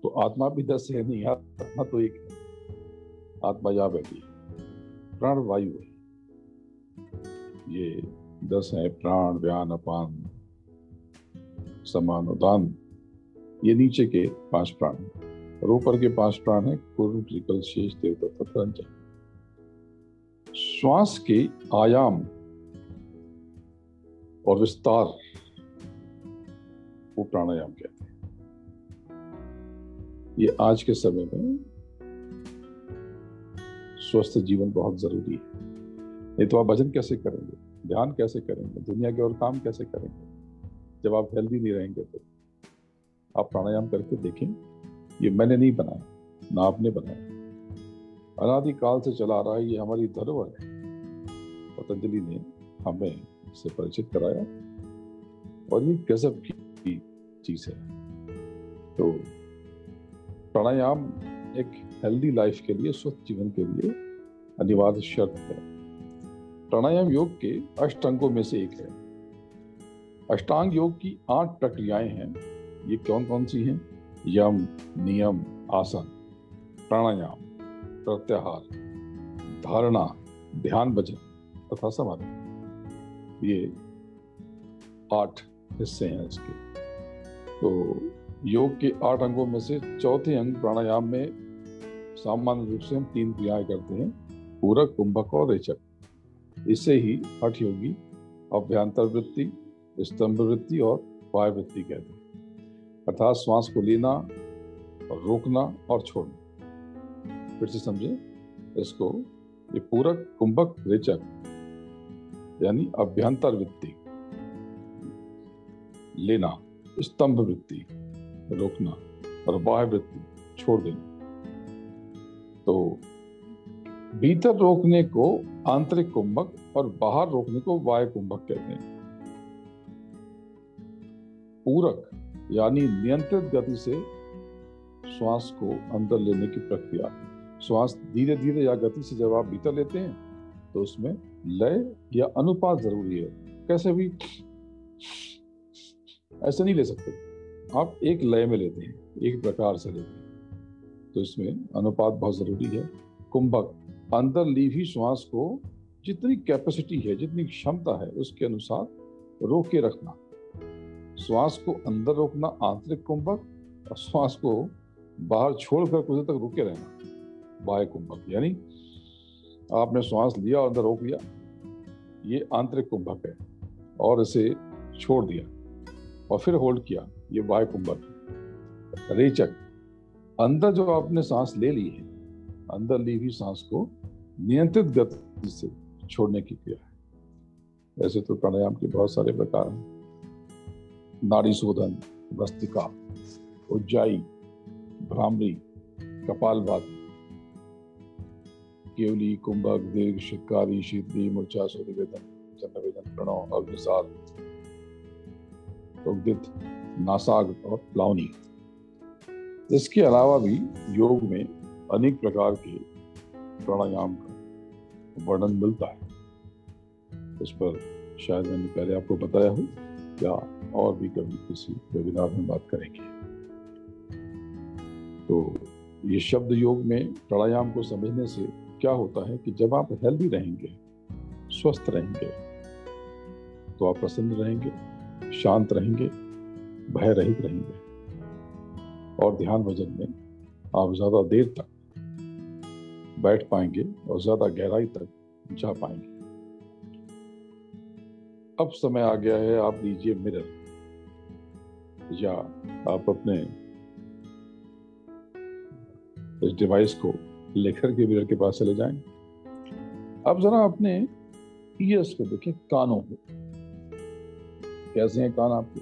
तो आत्मा भी दस है नहीं, आत्मा तो एक है। आत्मा या बैठी प्राण वायु है। ये दस है, प्राण, व्यान, अपान, समान, उदान। ये नीचे के पाँच प्राण और ऊपर के पाँच प्राण है कुर्म त्रिकल शेष, देवता तथा श्वास के आयाम और विस्तार वो प्राणायाम कहते हैं। ये आज के समय में स्वस्थ जीवन बहुत ज़रूरी है। नहीं तो आप भजन कैसे करेंगे? ध्यान कैसे करेंगे? दुनिया के और काम कैसे करेंगे? जब आप हेल्दी नहीं रहेंगे तो आप प्राणायाम करके देखें, ये मैंने नहीं बनाया, ना आपने बनाया। अनादि काल से चला रहा है, ये हमारी धरोहर है। पतंजलि ने हमें इससे परिचित कराया और ये गजब की चीज़ है। तो प्राणायाम एक हेल्दी लाइफ के लिए, स्वस्थ जीवन के लिए अनिवार्य शर्त है। प्राणायाम योग के अष्टांगों में से एक है। अष्टांग योग की आठ प्रक्रियाएँ हैं। ये कौन कौन सी हैं? यम, नियम, आसन, प्राणायाम, प्रत्याहार, धारणा, ध्यान भजन। तथा समाधि। ये आठ हिस्से हैं इसके। तो योग के आठ अंगों में से चौथे अंग प्राणायाम में सामान्य रूप से हम तीन क्रियाएँ करते हैं, पूरक, कुंभक और रेचक। इससे ही हठ योगी, अभ्यंतर वृत्ति, स्तंभ वृत्ति और वाय वृत्ति कहते हैं। अर्थात श्वास को लेना और रोकना और छोड़ना। फिर से समझे, इसको ये पूरक, कुंभक, रेचक यानी अभ्यंतर वृत्ति। लेना, स्तंभ वृत्ति, रोकना और बाह्य वृत्ति, छोड़ देना। तो भीतर रोकने को आंतरिक कुंभक और बाहर रोकने को वाय कुंभक कहते हैं। पूरक यानी नियंत्रित गति से श्वास को अंदर लेने की प्रक्रिया। श्वास धीरे धीरे या गति से जब आप भीतर लेते हैं तो उसमें लय या अनुपात ज़रूरी है। कैसे भी? ऐसे नहीं ले सकते। आप एक लय में लेते हैं, एक प्रकार से लेते हैं। तो इसमें अनुपात बहुत ज़रूरी है। कुंभक अंदर ली हुई श्वास को जितनी कैपेसिटी है, जितनी क्षमता है, उसके अनुसार रोक के रखना। श्वास को अंदर रोकना आंतरिक कुंभक और श्वास को बाहर छोड़कर कुछ तक रुके रहना। बाह्य कुंभक, यानी आपने श्वास लिया और अंदर रोक लिया। ये आंतरिक कुंभक है और इसे छोड़ दिया और फिर होल्ड किया, ये बाह्य कुंभक रेचक, अंदर जो आपने सांस ले ली है, अंदर ली हुई सांस को नियंत्रित गति से छोड़ने की क्रिया है। ऐसे तो प्राणायाम के बहुत सारे प्रकार हैं। नाड़ी शोधन वस्तिका उज्जाई, भ्रामरी कपालवाती केवली कुंभक, दीर्घ, शिकारी, शीतली मूर्छा सूर्यवेदन, चंद्रवेदन, प्रणव, अग्निसार उदित नासाग और प्लावनी इसके अलावा भी योग में अनेक प्रकार के प्राणायाम का वर्णन मिलता है। इस पर शायद मैंने पहले आपको बताया हो या और भी कभी किसी वेबिनार में बात करेंगे। तो ये शब्द योग में प्राणायाम को समझने से क्या होता है कि जब आप हेल्दी रहेंगे, स्वस्थ रहेंगे तो आप प्रसन्न रहेंगे, शांत रहेंगे भय रहित रहेंगे। और ध्यान भजन में आप ज़्यादा देर तक बैठ पाएँगे और ज़्यादा गहराई तक जा पाएँगे। अब समय आ गया है, आप लीजिए मिरर या आप अपने इस डिवाइस को लेकर के मिरर के पास चले जाएँ। अब जरा अपने ईयर्स को देखें, कानों को कैसे हैं कान आपके?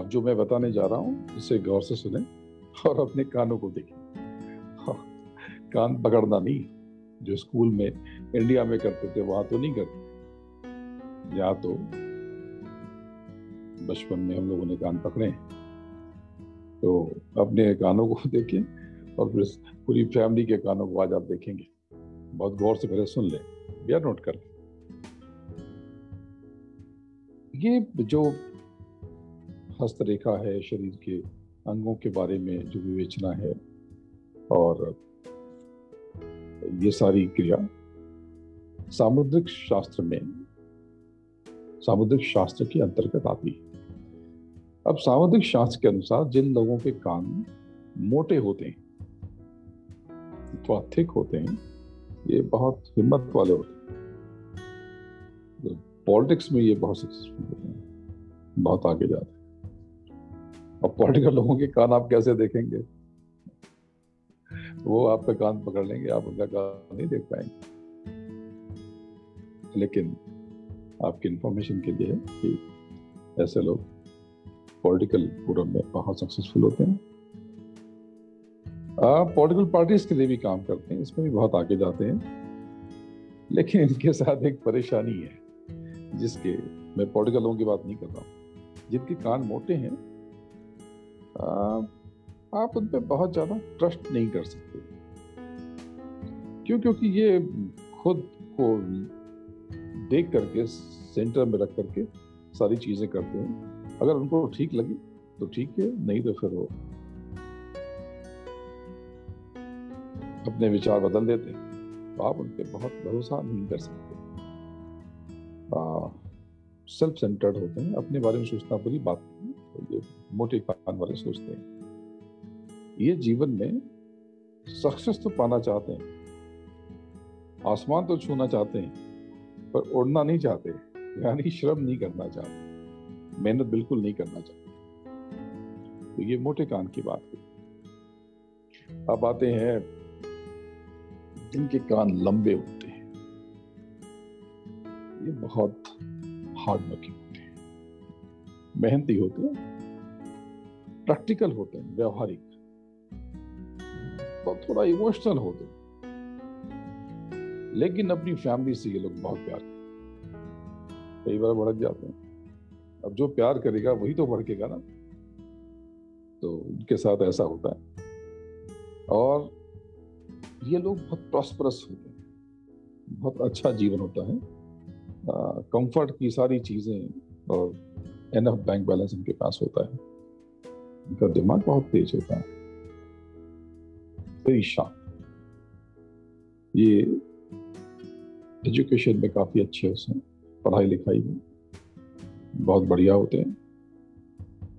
अब जो मैं बताने जा रहा हूँ, इसे गौर से सुने और अपने कानों को देखें। कान पकड़ना नहीं, जो स्कूल में, इंडिया में करते थे, वहाँ तो नहीं करते। या तो बचपन में हम लोगों ने कान पकड़े तो अपने कानों को देखें और फिर पूरी फैमिली के कानों को आज आप देखेंगे। बहुत गौर से पहले सुन लें। या नोट कर ये जो हस्तरेखा है, शरीर के अंगों के बारे में जो विवेचना है और ये सारी क्रिया, सामुद्रिक शास्त्र में, सामुद्रिक शास्त्र के अंतर्गत आती है। अब सामुद्रिक शास्त्र के अनुसार जिन लोगों के कान मोटे होते हैं तो थिक होते हैं, ये बहुत हिम्मत वाले होते हैं। पॉलिटिक्स में ये बहुत सक्सेसफुल होते हैं, बहुत आगे जाते हैं। अब पॉलिटिकल लोगों के कान आप कैसे देखेंगे? वो आपका कान पकड़ लेंगे, आप उनका कान नहीं देख पाएँगे। लेकिन आपकी इंफॉर्मेशन के लिए कि ऐसे लोग पॉलिटिकल फोरम में बहुत सक्सेसफुल होते हैं। पॉलिटिकल पार्टीज़ के लिए भी काम करते हैं इसमें भी बहुत आगे जाते हैं। लेकिन इनके साथ एक परेशानी है जिसके मैं पॉलिटिकल लोगों की बात नहीं कर रहा हूँ। जिनके कान मोटे हैं आ, आप उन पर बहुत ज़्यादा ट्रस्ट नहीं कर सकते। क्यों? क्योंकि ये खुद को देख करके सेंटर में रख करके सारी चीज़ें करते हैं। अगर उनको ठीक लगी तो ठीक है, नहीं तो फिर वो अपने विचार बदल देते तो आप उन पर बहुत भरोसा नहीं कर सकते। सेल्फ सेंटर्ड होते हैं, अपने बारे में सोचना बुरी बात नहीं तो ये मोटे कान वाले सोचते हैं। ये जीवन में सक्सेस तो पाना चाहते हैं, आसमान तो छूना चाहते हैं, पर उड़ना नहीं चाहते, यानी श्रम नहीं करना चाहते। मेहनत बिल्कुल नहीं करना चाहते। तो ये मोटे कान की बात है। अब आते हैं इनके कान लंबे होते हैं। ये बहुत हार्ड वर्किंग होते हैं। मेहनती होते हैं प्रैक्टिकल होते हैं, व्यवहारिक। तो थोड़ा इमोशनल होते हैं। लेकिन अपनी फैमिली से ये लोग बहुत प्यार करते कई बार भड़क जाते हैं। अब जो प्यार करेगा वही तो भड़केगा ना। तो उनके साथ ऐसा होता है। और ये लोग बहुत प्रॉस्परस होते हैं। बहुत अच्छा जीवन होता है। कंफर्ट की सारी चीज़ें और एनफ बैंक बैलेंस इनके पास होता है। इनका दिमाग बहुत तेज होता है। शार्प ये एजुकेशन में काफ़ी अच्छे हैं पढ़ाई लिखाई में बहुत बढ़िया होते हैं।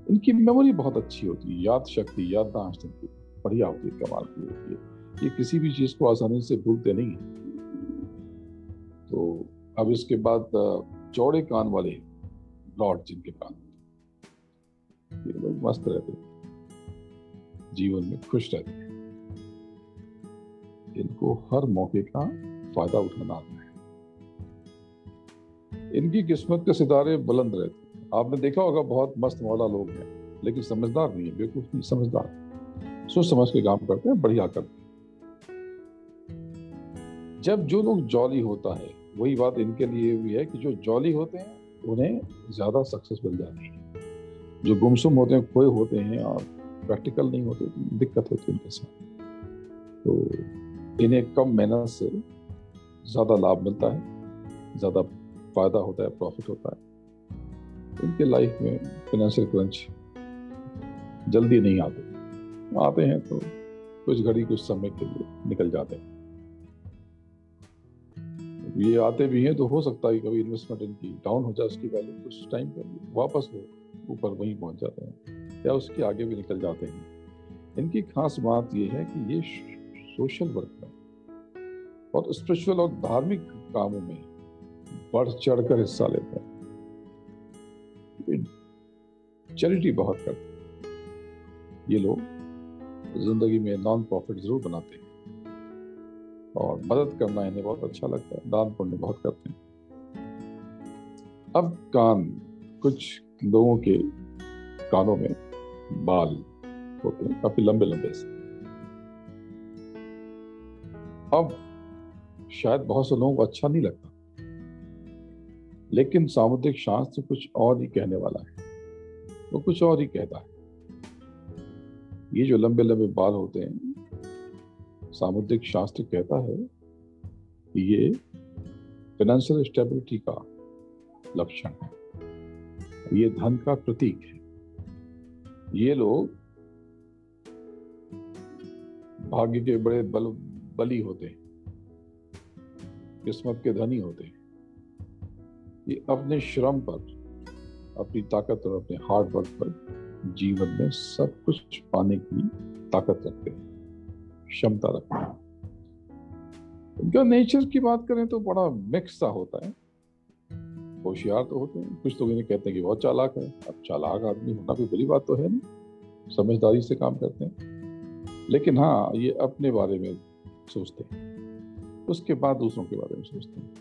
इनकी मेमोरी बहुत अच्छी होती है, याद शक्ति, याददाश्त इनकी बढ़िया होती है, कमाल की होती है। ये किसी भी चीज़ को आसानी से भूलते नहीं है। तो अब इसके बाद चौड़े कान वाले लॉर्ड जिनके कान ये लोग मस्त रहते हैं। जीवन में खुश रहते हैं। इनको हर मौके का फ़ायदा उठाना आता है। इनकी किस्मत के सितारे बुलंद रहते हैं। आपने देखा होगा बहुत मस्त मौला लोग हैं, लेकिन समझदार नहीं है, बेवकूफ़ नहीं, समझदार सोच समझ के काम करते हैं, बढ़िया करते हैं। जब जो लोग जॉली होता है, वही बात इनके लिए भी है कि जो जॉली होते हैं, उन्हें ज़्यादा सक्सेस मिल जाती है। जो गुमसुम होते हैं, खोए होते हैं और प्रैक्टिकल नहीं होते, दिक्कत होती है उनके साथ। तो इन्हें कम मेहनत से ज़्यादा लाभ मिलता है, ज़्यादा फ़ायदा होता है प्रॉफिट होता है। इनके लाइफ में फिनेंशियल क्रंच जल्दी नहीं आते। आते हैं तो कुछ घड़ी, कुछ समय के लिए निकल जाते हैं। ये आते भी हैं तो हो सकता है कभी इन्वेस्टमेंट इनकी डाउन हो जाए, उसकी वैल्यू कुछ टाइम पर वापस वो ऊपर वहीं पहुँच जाते हैं या उसके आगे भी निकल जाते हैं। इनकी खास बात ये है कि ये सोशल वर्क में और स्पिरिचुअल और धार्मिक कामों में बढ़ चढ़कर हिस्सा लेते हैं। चैरिटी बहुत करते हैं। ये लोग ज़िंदगी में नॉन प्रॉफिट ज़रूर बनाते हैं। और मदद करना इन्हें बहुत अच्छा लगता है, दान पुण्य बहुत करते हैं। अब कान कुछ लोगों के कानों में बाल होते हैं, काफ़ी लंबे लंबे से। अब शायद बहुत से लोगों को अच्छा नहीं लगता। लेकिन सामुद्रिक शास्त्र कुछ और ही कहने वाला है। वो कुछ और ही कहता है। ये जो लंबे लंबे बाल होते हैं, सामुद्रिक शास्त्र कहता है कि ये फाइनेंशियल स्टेबिलिटी का लक्षण है। ये धन का प्रतीक है। ये लोग भाग्य के बड़े बल, बली होते हैं। किस्मत के धनी होते हैं। ये अपने श्रम पर, अपनी ताकत और अपने हार्ड वर्क पर जीवन में सब कुछ पाने की ताकत रखते हैं, क्षमता रखते हैं। उनका नेचर की बात करें तो बड़ा मिक्स सा होता है। होशियार तो होते हैं। कुछ लोग इन्हें कहते हैं कि बहुत चालाक है। अब चालाक आदमी होना कोई बुरी बात तो है नहीं। समझदारी से काम करते हैं। लेकिन हाँ ये अपने बारे में सोचते हैं। उसके बाद दूसरों के बारे में सोचते हैं।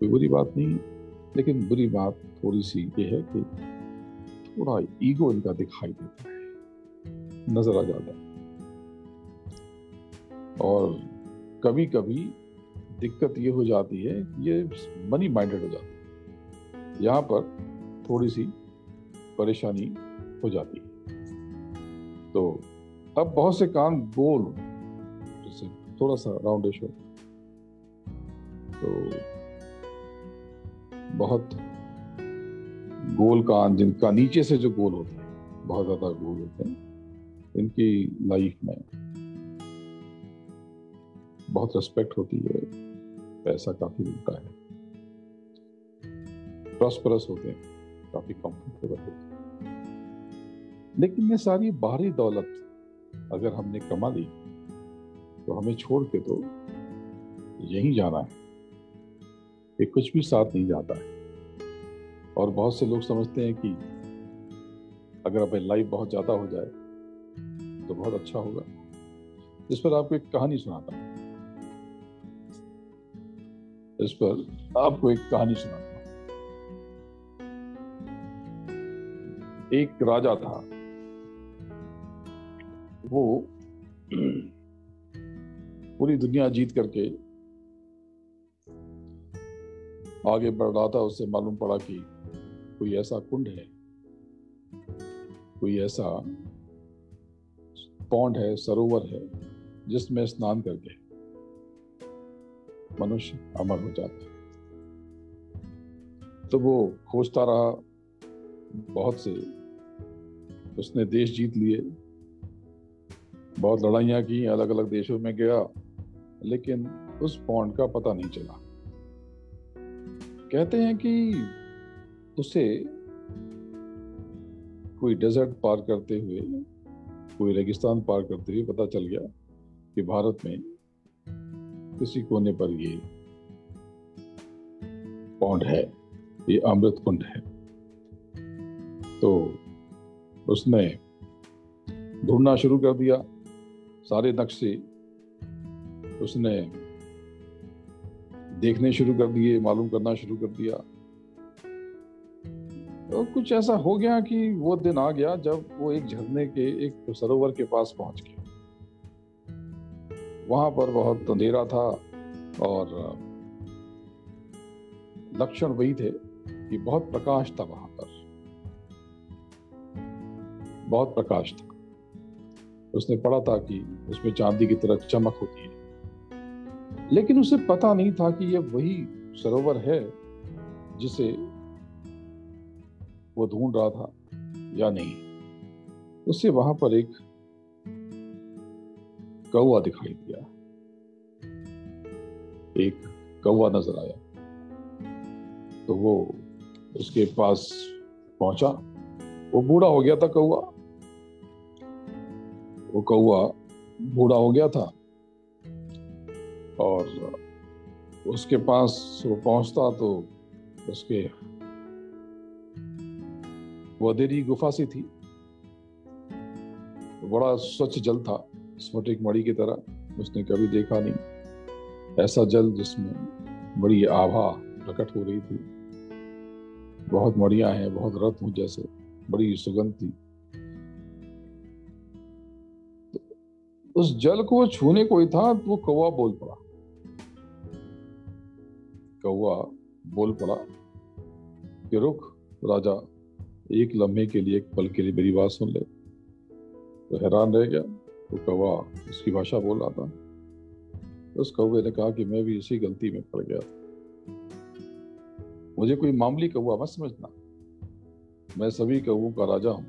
कोई बुरी बात नहीं। लेकिन बुरी बात थोड़ी सी ये है कि थोड़ा ईगो इनका दिखाई देता है, नज़र आ जाता है। और कभी कभी दिक्कत ये हो जाती है ये मनी माइंडेड हो जाती है। यहाँ पर थोड़ी सी परेशानी हो जाती है। तो अब बहुत से काम गोल जैसे थोड़ा सा राउंडिश तो बहुत गोल कान जिनका नीचे से जो गोल होते हैं, बहुत ज़्यादा गोल होते हैं, इनकी लाइफ में बहुत रिस्पेक्ट होती है, पैसा काफ़ी मिलता है। प्रॉस्परस होते हैं, काफ़ी कंफर्टेबल होते हैं। लेकिन ये सारी बाहरी दौलत अगर हमने कमा ली तो हमें छोड़ के तो यही जाना है। कि कुछ भी साथ नहीं जाता है। और बहुत से लोग समझते हैं कि अगर अपनी लाइफ बहुत ज़्यादा हो जाए तो बहुत अच्छा होगा। इस पर आपको एक कहानी सुनाता हूँ। इस पर आपको एक कहानी सुनाता हूँ। एक राजा था। वो पूरी दुनिया जीत करके आगे बढ़ रहा था, उससे मालूम पड़ा कि कोई ऐसा कुंड है। कोई ऐसा पौंड है, सरोवर है, जिसमें स्नान करके मनुष्य अमर हो जाता है। तो वो खोजता रहा, बहुत से उसने देश जीत लिए। बहुत लड़ाइयाँ की अलग अलग देशों में गया, लेकिन उस पौंड का पता नहीं चला। कहते हैं कि उसे कोई डेजर्ट पार करते हुए, कोई रेगिस्तान पार करते हुए पता चल गया कि भारत में किसी कोने पर ये पौंड है, ये अमृत कुंड है। तो उसने ढूंढना शुरू कर दिया। सारे नक्शे उसने देखने शुरू कर दिए, मालूम करना शुरू कर दिया। तो कुछ ऐसा हो गया कि वो दिन आ गया जब वो एक झरने के, एक सरोवर के पास पहुँच गया। वहाँ पर बहुत अंधेरा था और लक्षण वही थे कि बहुत प्रकाश था वहाँ पर। बहुत प्रकाश था। उसने पढ़ा था कि उसमें चांदी की तरह चमक होती है। लेकिन उसे पता नहीं था कि यह वही सरोवर है जिसे वो ढूंढ रहा था या नहीं। उसे वहाँ पर एक कौआ दिखाई दिया। एक कौआ नज़र आया। तो वो उसके पास पहुँचा। वो बूढ़ा हो गया था कौआ वो कौआ बूढ़ा हो गया था। और उसके पास वो पहुँचता तो उसके वो अंधेरी गुफा सी थी। बड़ा स्वच्छ जल था, स्फटिक मणि की तरह, उसने कभी देखा नहीं। ऐसा जल जिसमें बड़ी आभा प्रकट हो रही थी। बहुत मड़िया हैं, बहुत रत्न जैसे, बड़ी सुगंध। थी तो उस जल को छूने कोई था तो वो कौवा बोल पड़ा। कौआ बोल पड़ा कि रुक राजा, एक लम्हे के लिए एक पल के लिए मेरी बात सुन ले। तो हैरान रह गया तो कौवा उसकी भाषा बोल रहा था। उस कौवे ने कहा कि मैं भी इसी गलती में पड़ गया। मुझे कोई मामूली कौआ मत समझना। मैं सभी कौओं का राजा हूँ।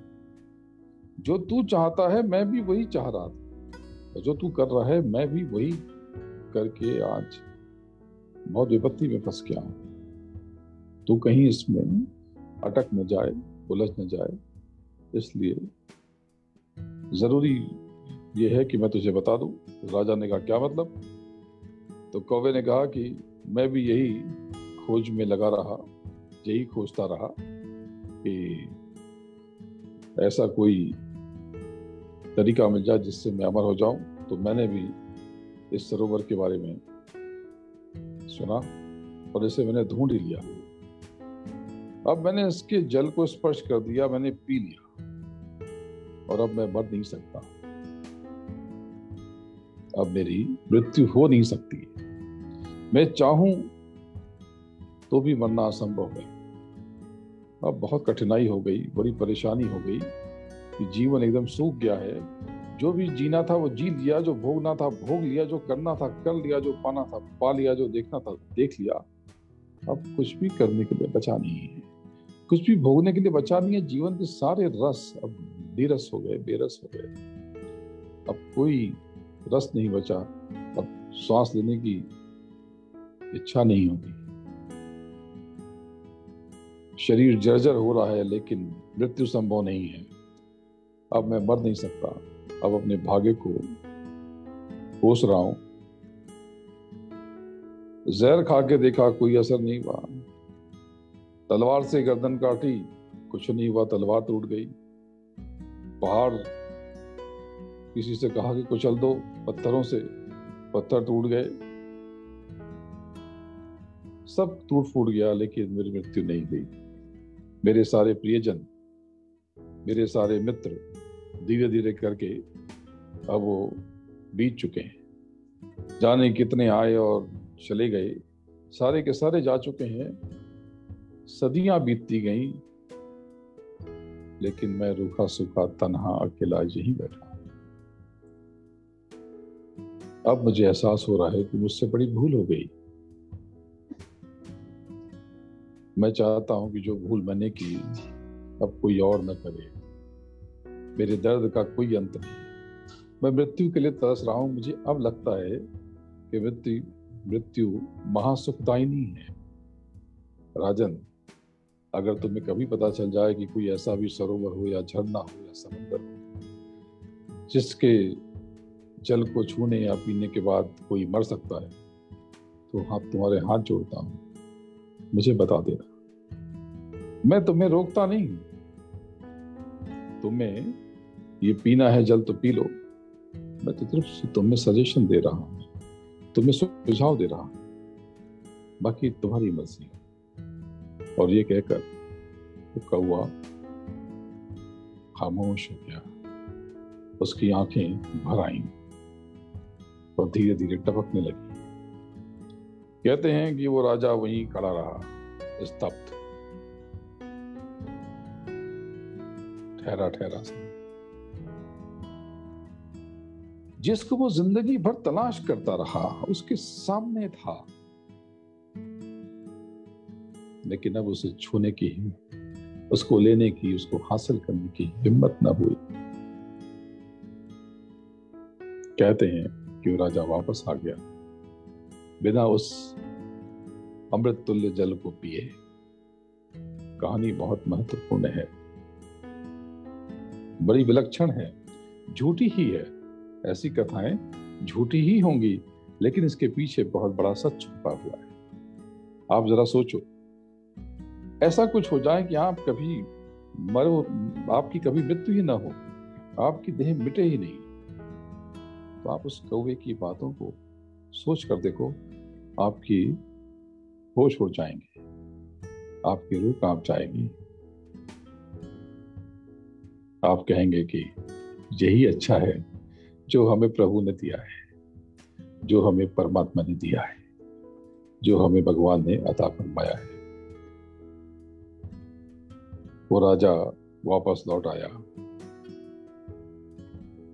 जो तू चाहता है, मैं भी वही चाह रहा था। जो तू कर रहा है, मैं भी वही करके आज बहुत विपत्ति में फंस गया हूँ। तू कहीं इसमें अटक न जाए, उलझ न जाए। इसलिए ज़रूरी ये है कि मैं तुझे बता दूँ, राजा ने कहा, क्या मतलब? तो कौवे ने कहा कि, मैं भी यही खोज में लगा रहा, यही खोजता रहा कि ऐसा कोई तरीका मिल जाए जिससे मैं अमर हो जाऊँ। तो मैंने भी इस सरोवर के बारे में सुना और इसे मैंने ढूंढ ही लिया। अब मैंने इसके जल को स्पर्श कर दिया, मैंने पी लिया और अब मैं मर नहीं सकता। अब मेरी मृत्यु हो नहीं सकती। मैं चाहूँ तो भी मरना असंभव है। अब बहुत कठिनाई हो गई, बड़ी परेशानी हो गई कि जीवन एकदम सूख गया है। जो भी जीना था वो जी लिया, जो भोगना था भोग लिया, जो करना था कर लिया, जो पाना था पा लिया, जो देखना था देख लिया। अब कुछ भी करने के लिए बचा नहीं है। कुछ भी भोगने के लिए बचा नहीं है, जीवन के सारे रस अब बेरस हो गए, बेरस हो गए। अब कोई रस नहीं बचा, अब श्वास लेने की इच्छा नहीं होती। शरीर जर्जर हो रहा है, लेकिन मृत्यु संभव नहीं है। अब मैं मर नहीं सकता। अब अपने भाग्य को कोस रहा हूँ। जहर खा के देखा कोई असर नहीं हुआ। तलवार से गर्दन काटी, कुछ नहीं हुआ, तलवार टूट गई। पहाड़ किसी से कहा कि कुचल दो, पत्थरों से पत्थर टूट गए। सब टूट फूट गया, लेकिन मेरी मृत्यु नहीं गई मेरे सारे प्रियजन, मेरे सारे मित्र धीरे धीरे करके अब वो बीत चुके हैं। जाने कितने आए और चले गए, सारे के सारे जा चुके हैं। सदियाँ बीतती गई, लेकिन मैं रूखा सूखा तनहा अकेला यही बैठा अब मुझे एहसास हो रहा है कि मुझसे बड़ी भूल हो गई। मैं चाहता हूँ कि जो भूल मैंने की, अब कोई और न करे। मेरे दर्द का कोई अंत नहीं। मैं मृत्यु के लिए तरस रहा हूँ। मुझे अब लगता है कि मृत्यु मृत्यु महासुखदायिनी है। राजन, अगर तुम्हें कभी पता चल जाए कि कोई ऐसा भी सरोवर हो या झरना हो या समंदर हो, जिसके जल को छूने या पीने के बाद कोई मर सकता है तो हाथ तुम्हारे हाथ जोड़ता हूँ। मुझे बता देना। मैं तुम्हें रोकता नहीं। तुम्हें ये पीना है, जल तो पी लो। मैं तो सिर्फ़ तुम्हें सजेशन दे रहा हूँ, तुम्हें सुझाव दे रहा हूँ। बाकी तुम्हारी मर्ज़ी है। और ये कहकर वो कौआ खामोश हो गया। उसकी आँखें भर आई और धीरे धीरे टपकने लगी। कहते हैं कि वो राजा वहीं खड़ा रहा, स्तब्ध। ठहरा ठहरा सा। जिसको वो ज़िंदगी भर तलाश करता रहा, उसके सामने था। लेकिन अब उसे छूने की उसको लेने की, उसको हासिल करने की हिम्मत न हुई। कहते हैं कि राजा वापस आ गया? बिना उस अमृत तुल्य जल को पिए। कहानी बहुत महत्वपूर्ण है। बड़ी विलक्षण है। झूठी ही है। ऐसी कथाएँ झूठी ही होंगी, लेकिन इसके पीछे बहुत बड़ा सच छुपा हुआ है। आप जरा सोचो। ऐसा कुछ हो जाए कि आप कभी मरो, आपकी कभी मृत्यु ही ना हो, आपकी देह मिटे ही नहीं। तो आप उस कौवे की बातों को सोच कर देखो, आपकी होश उड़ जाएँगे, आपकी रूह काँप जाएगी। आप कहेंगे कि यही अच्छा है। जो हमें प्रभु ने दिया है, जो हमें परमात्मा ने दिया है, जो हमें भगवान ने अता फरमाया है। वो राजा वापस लौट आया।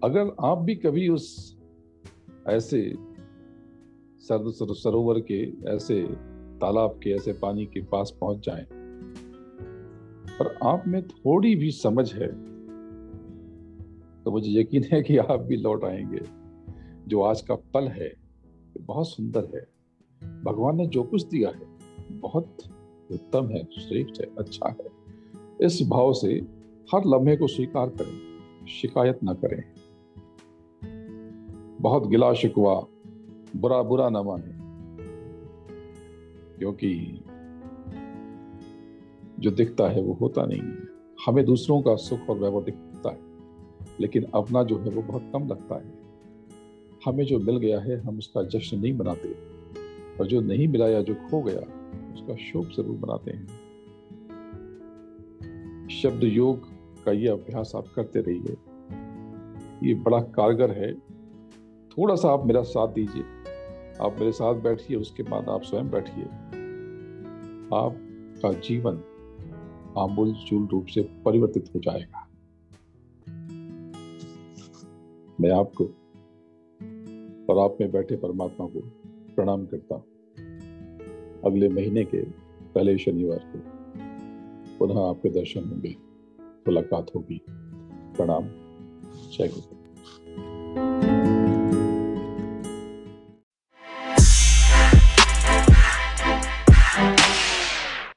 अगर आप भी कभी उस ऐसे सरोवर के ऐसे तालाब के, ऐसे पानी के पास पहुँच जाएँ और आप में थोड़ी भी समझ है तो मुझे यकीन है कि आप भी लौट आएँगे। जो आज का पल है, बहुत सुंदर है। भगवान ने जो कुछ दिया है, बहुत उत्तम है, श्रेष्ठ है अच्छा है। इस भाव से हर लम्हे को स्वीकार करें, शिकायत ना करें। बहुत गिला शिकवा, बुरा बुरा ना माने। क्योंकि जो दिखता है वो होता नहीं है। हमें दूसरों का सुख और वैभव दिखता लेकिन अपना जो है वो बहुत कम लगता है। हमें जो मिल गया है, हम उसका जश्न नहीं मनाते। और जो नहीं मिला या जो खो गया, उसका शोक ज़रूर मनाते हैं। शब्द योग का ये अभ्यास आप करते रहिए। ये बड़ा कारगर है। थोड़ा सा आप मेरा साथ दीजिए। आप मेरे साथ बैठिए, उसके बाद आप स्वयं बैठिए। आपका जीवन आमूल चूल रूप से परिवर्तित हो जाएगा। मैं आपको और आप में बैठे परमात्मा को प्रणाम करता हूँ। अगले महीने के पहले शनिवार को पुनः आपके दर्शन होंगे, मुलाकात होगी। प्रणाम। जय गुरु।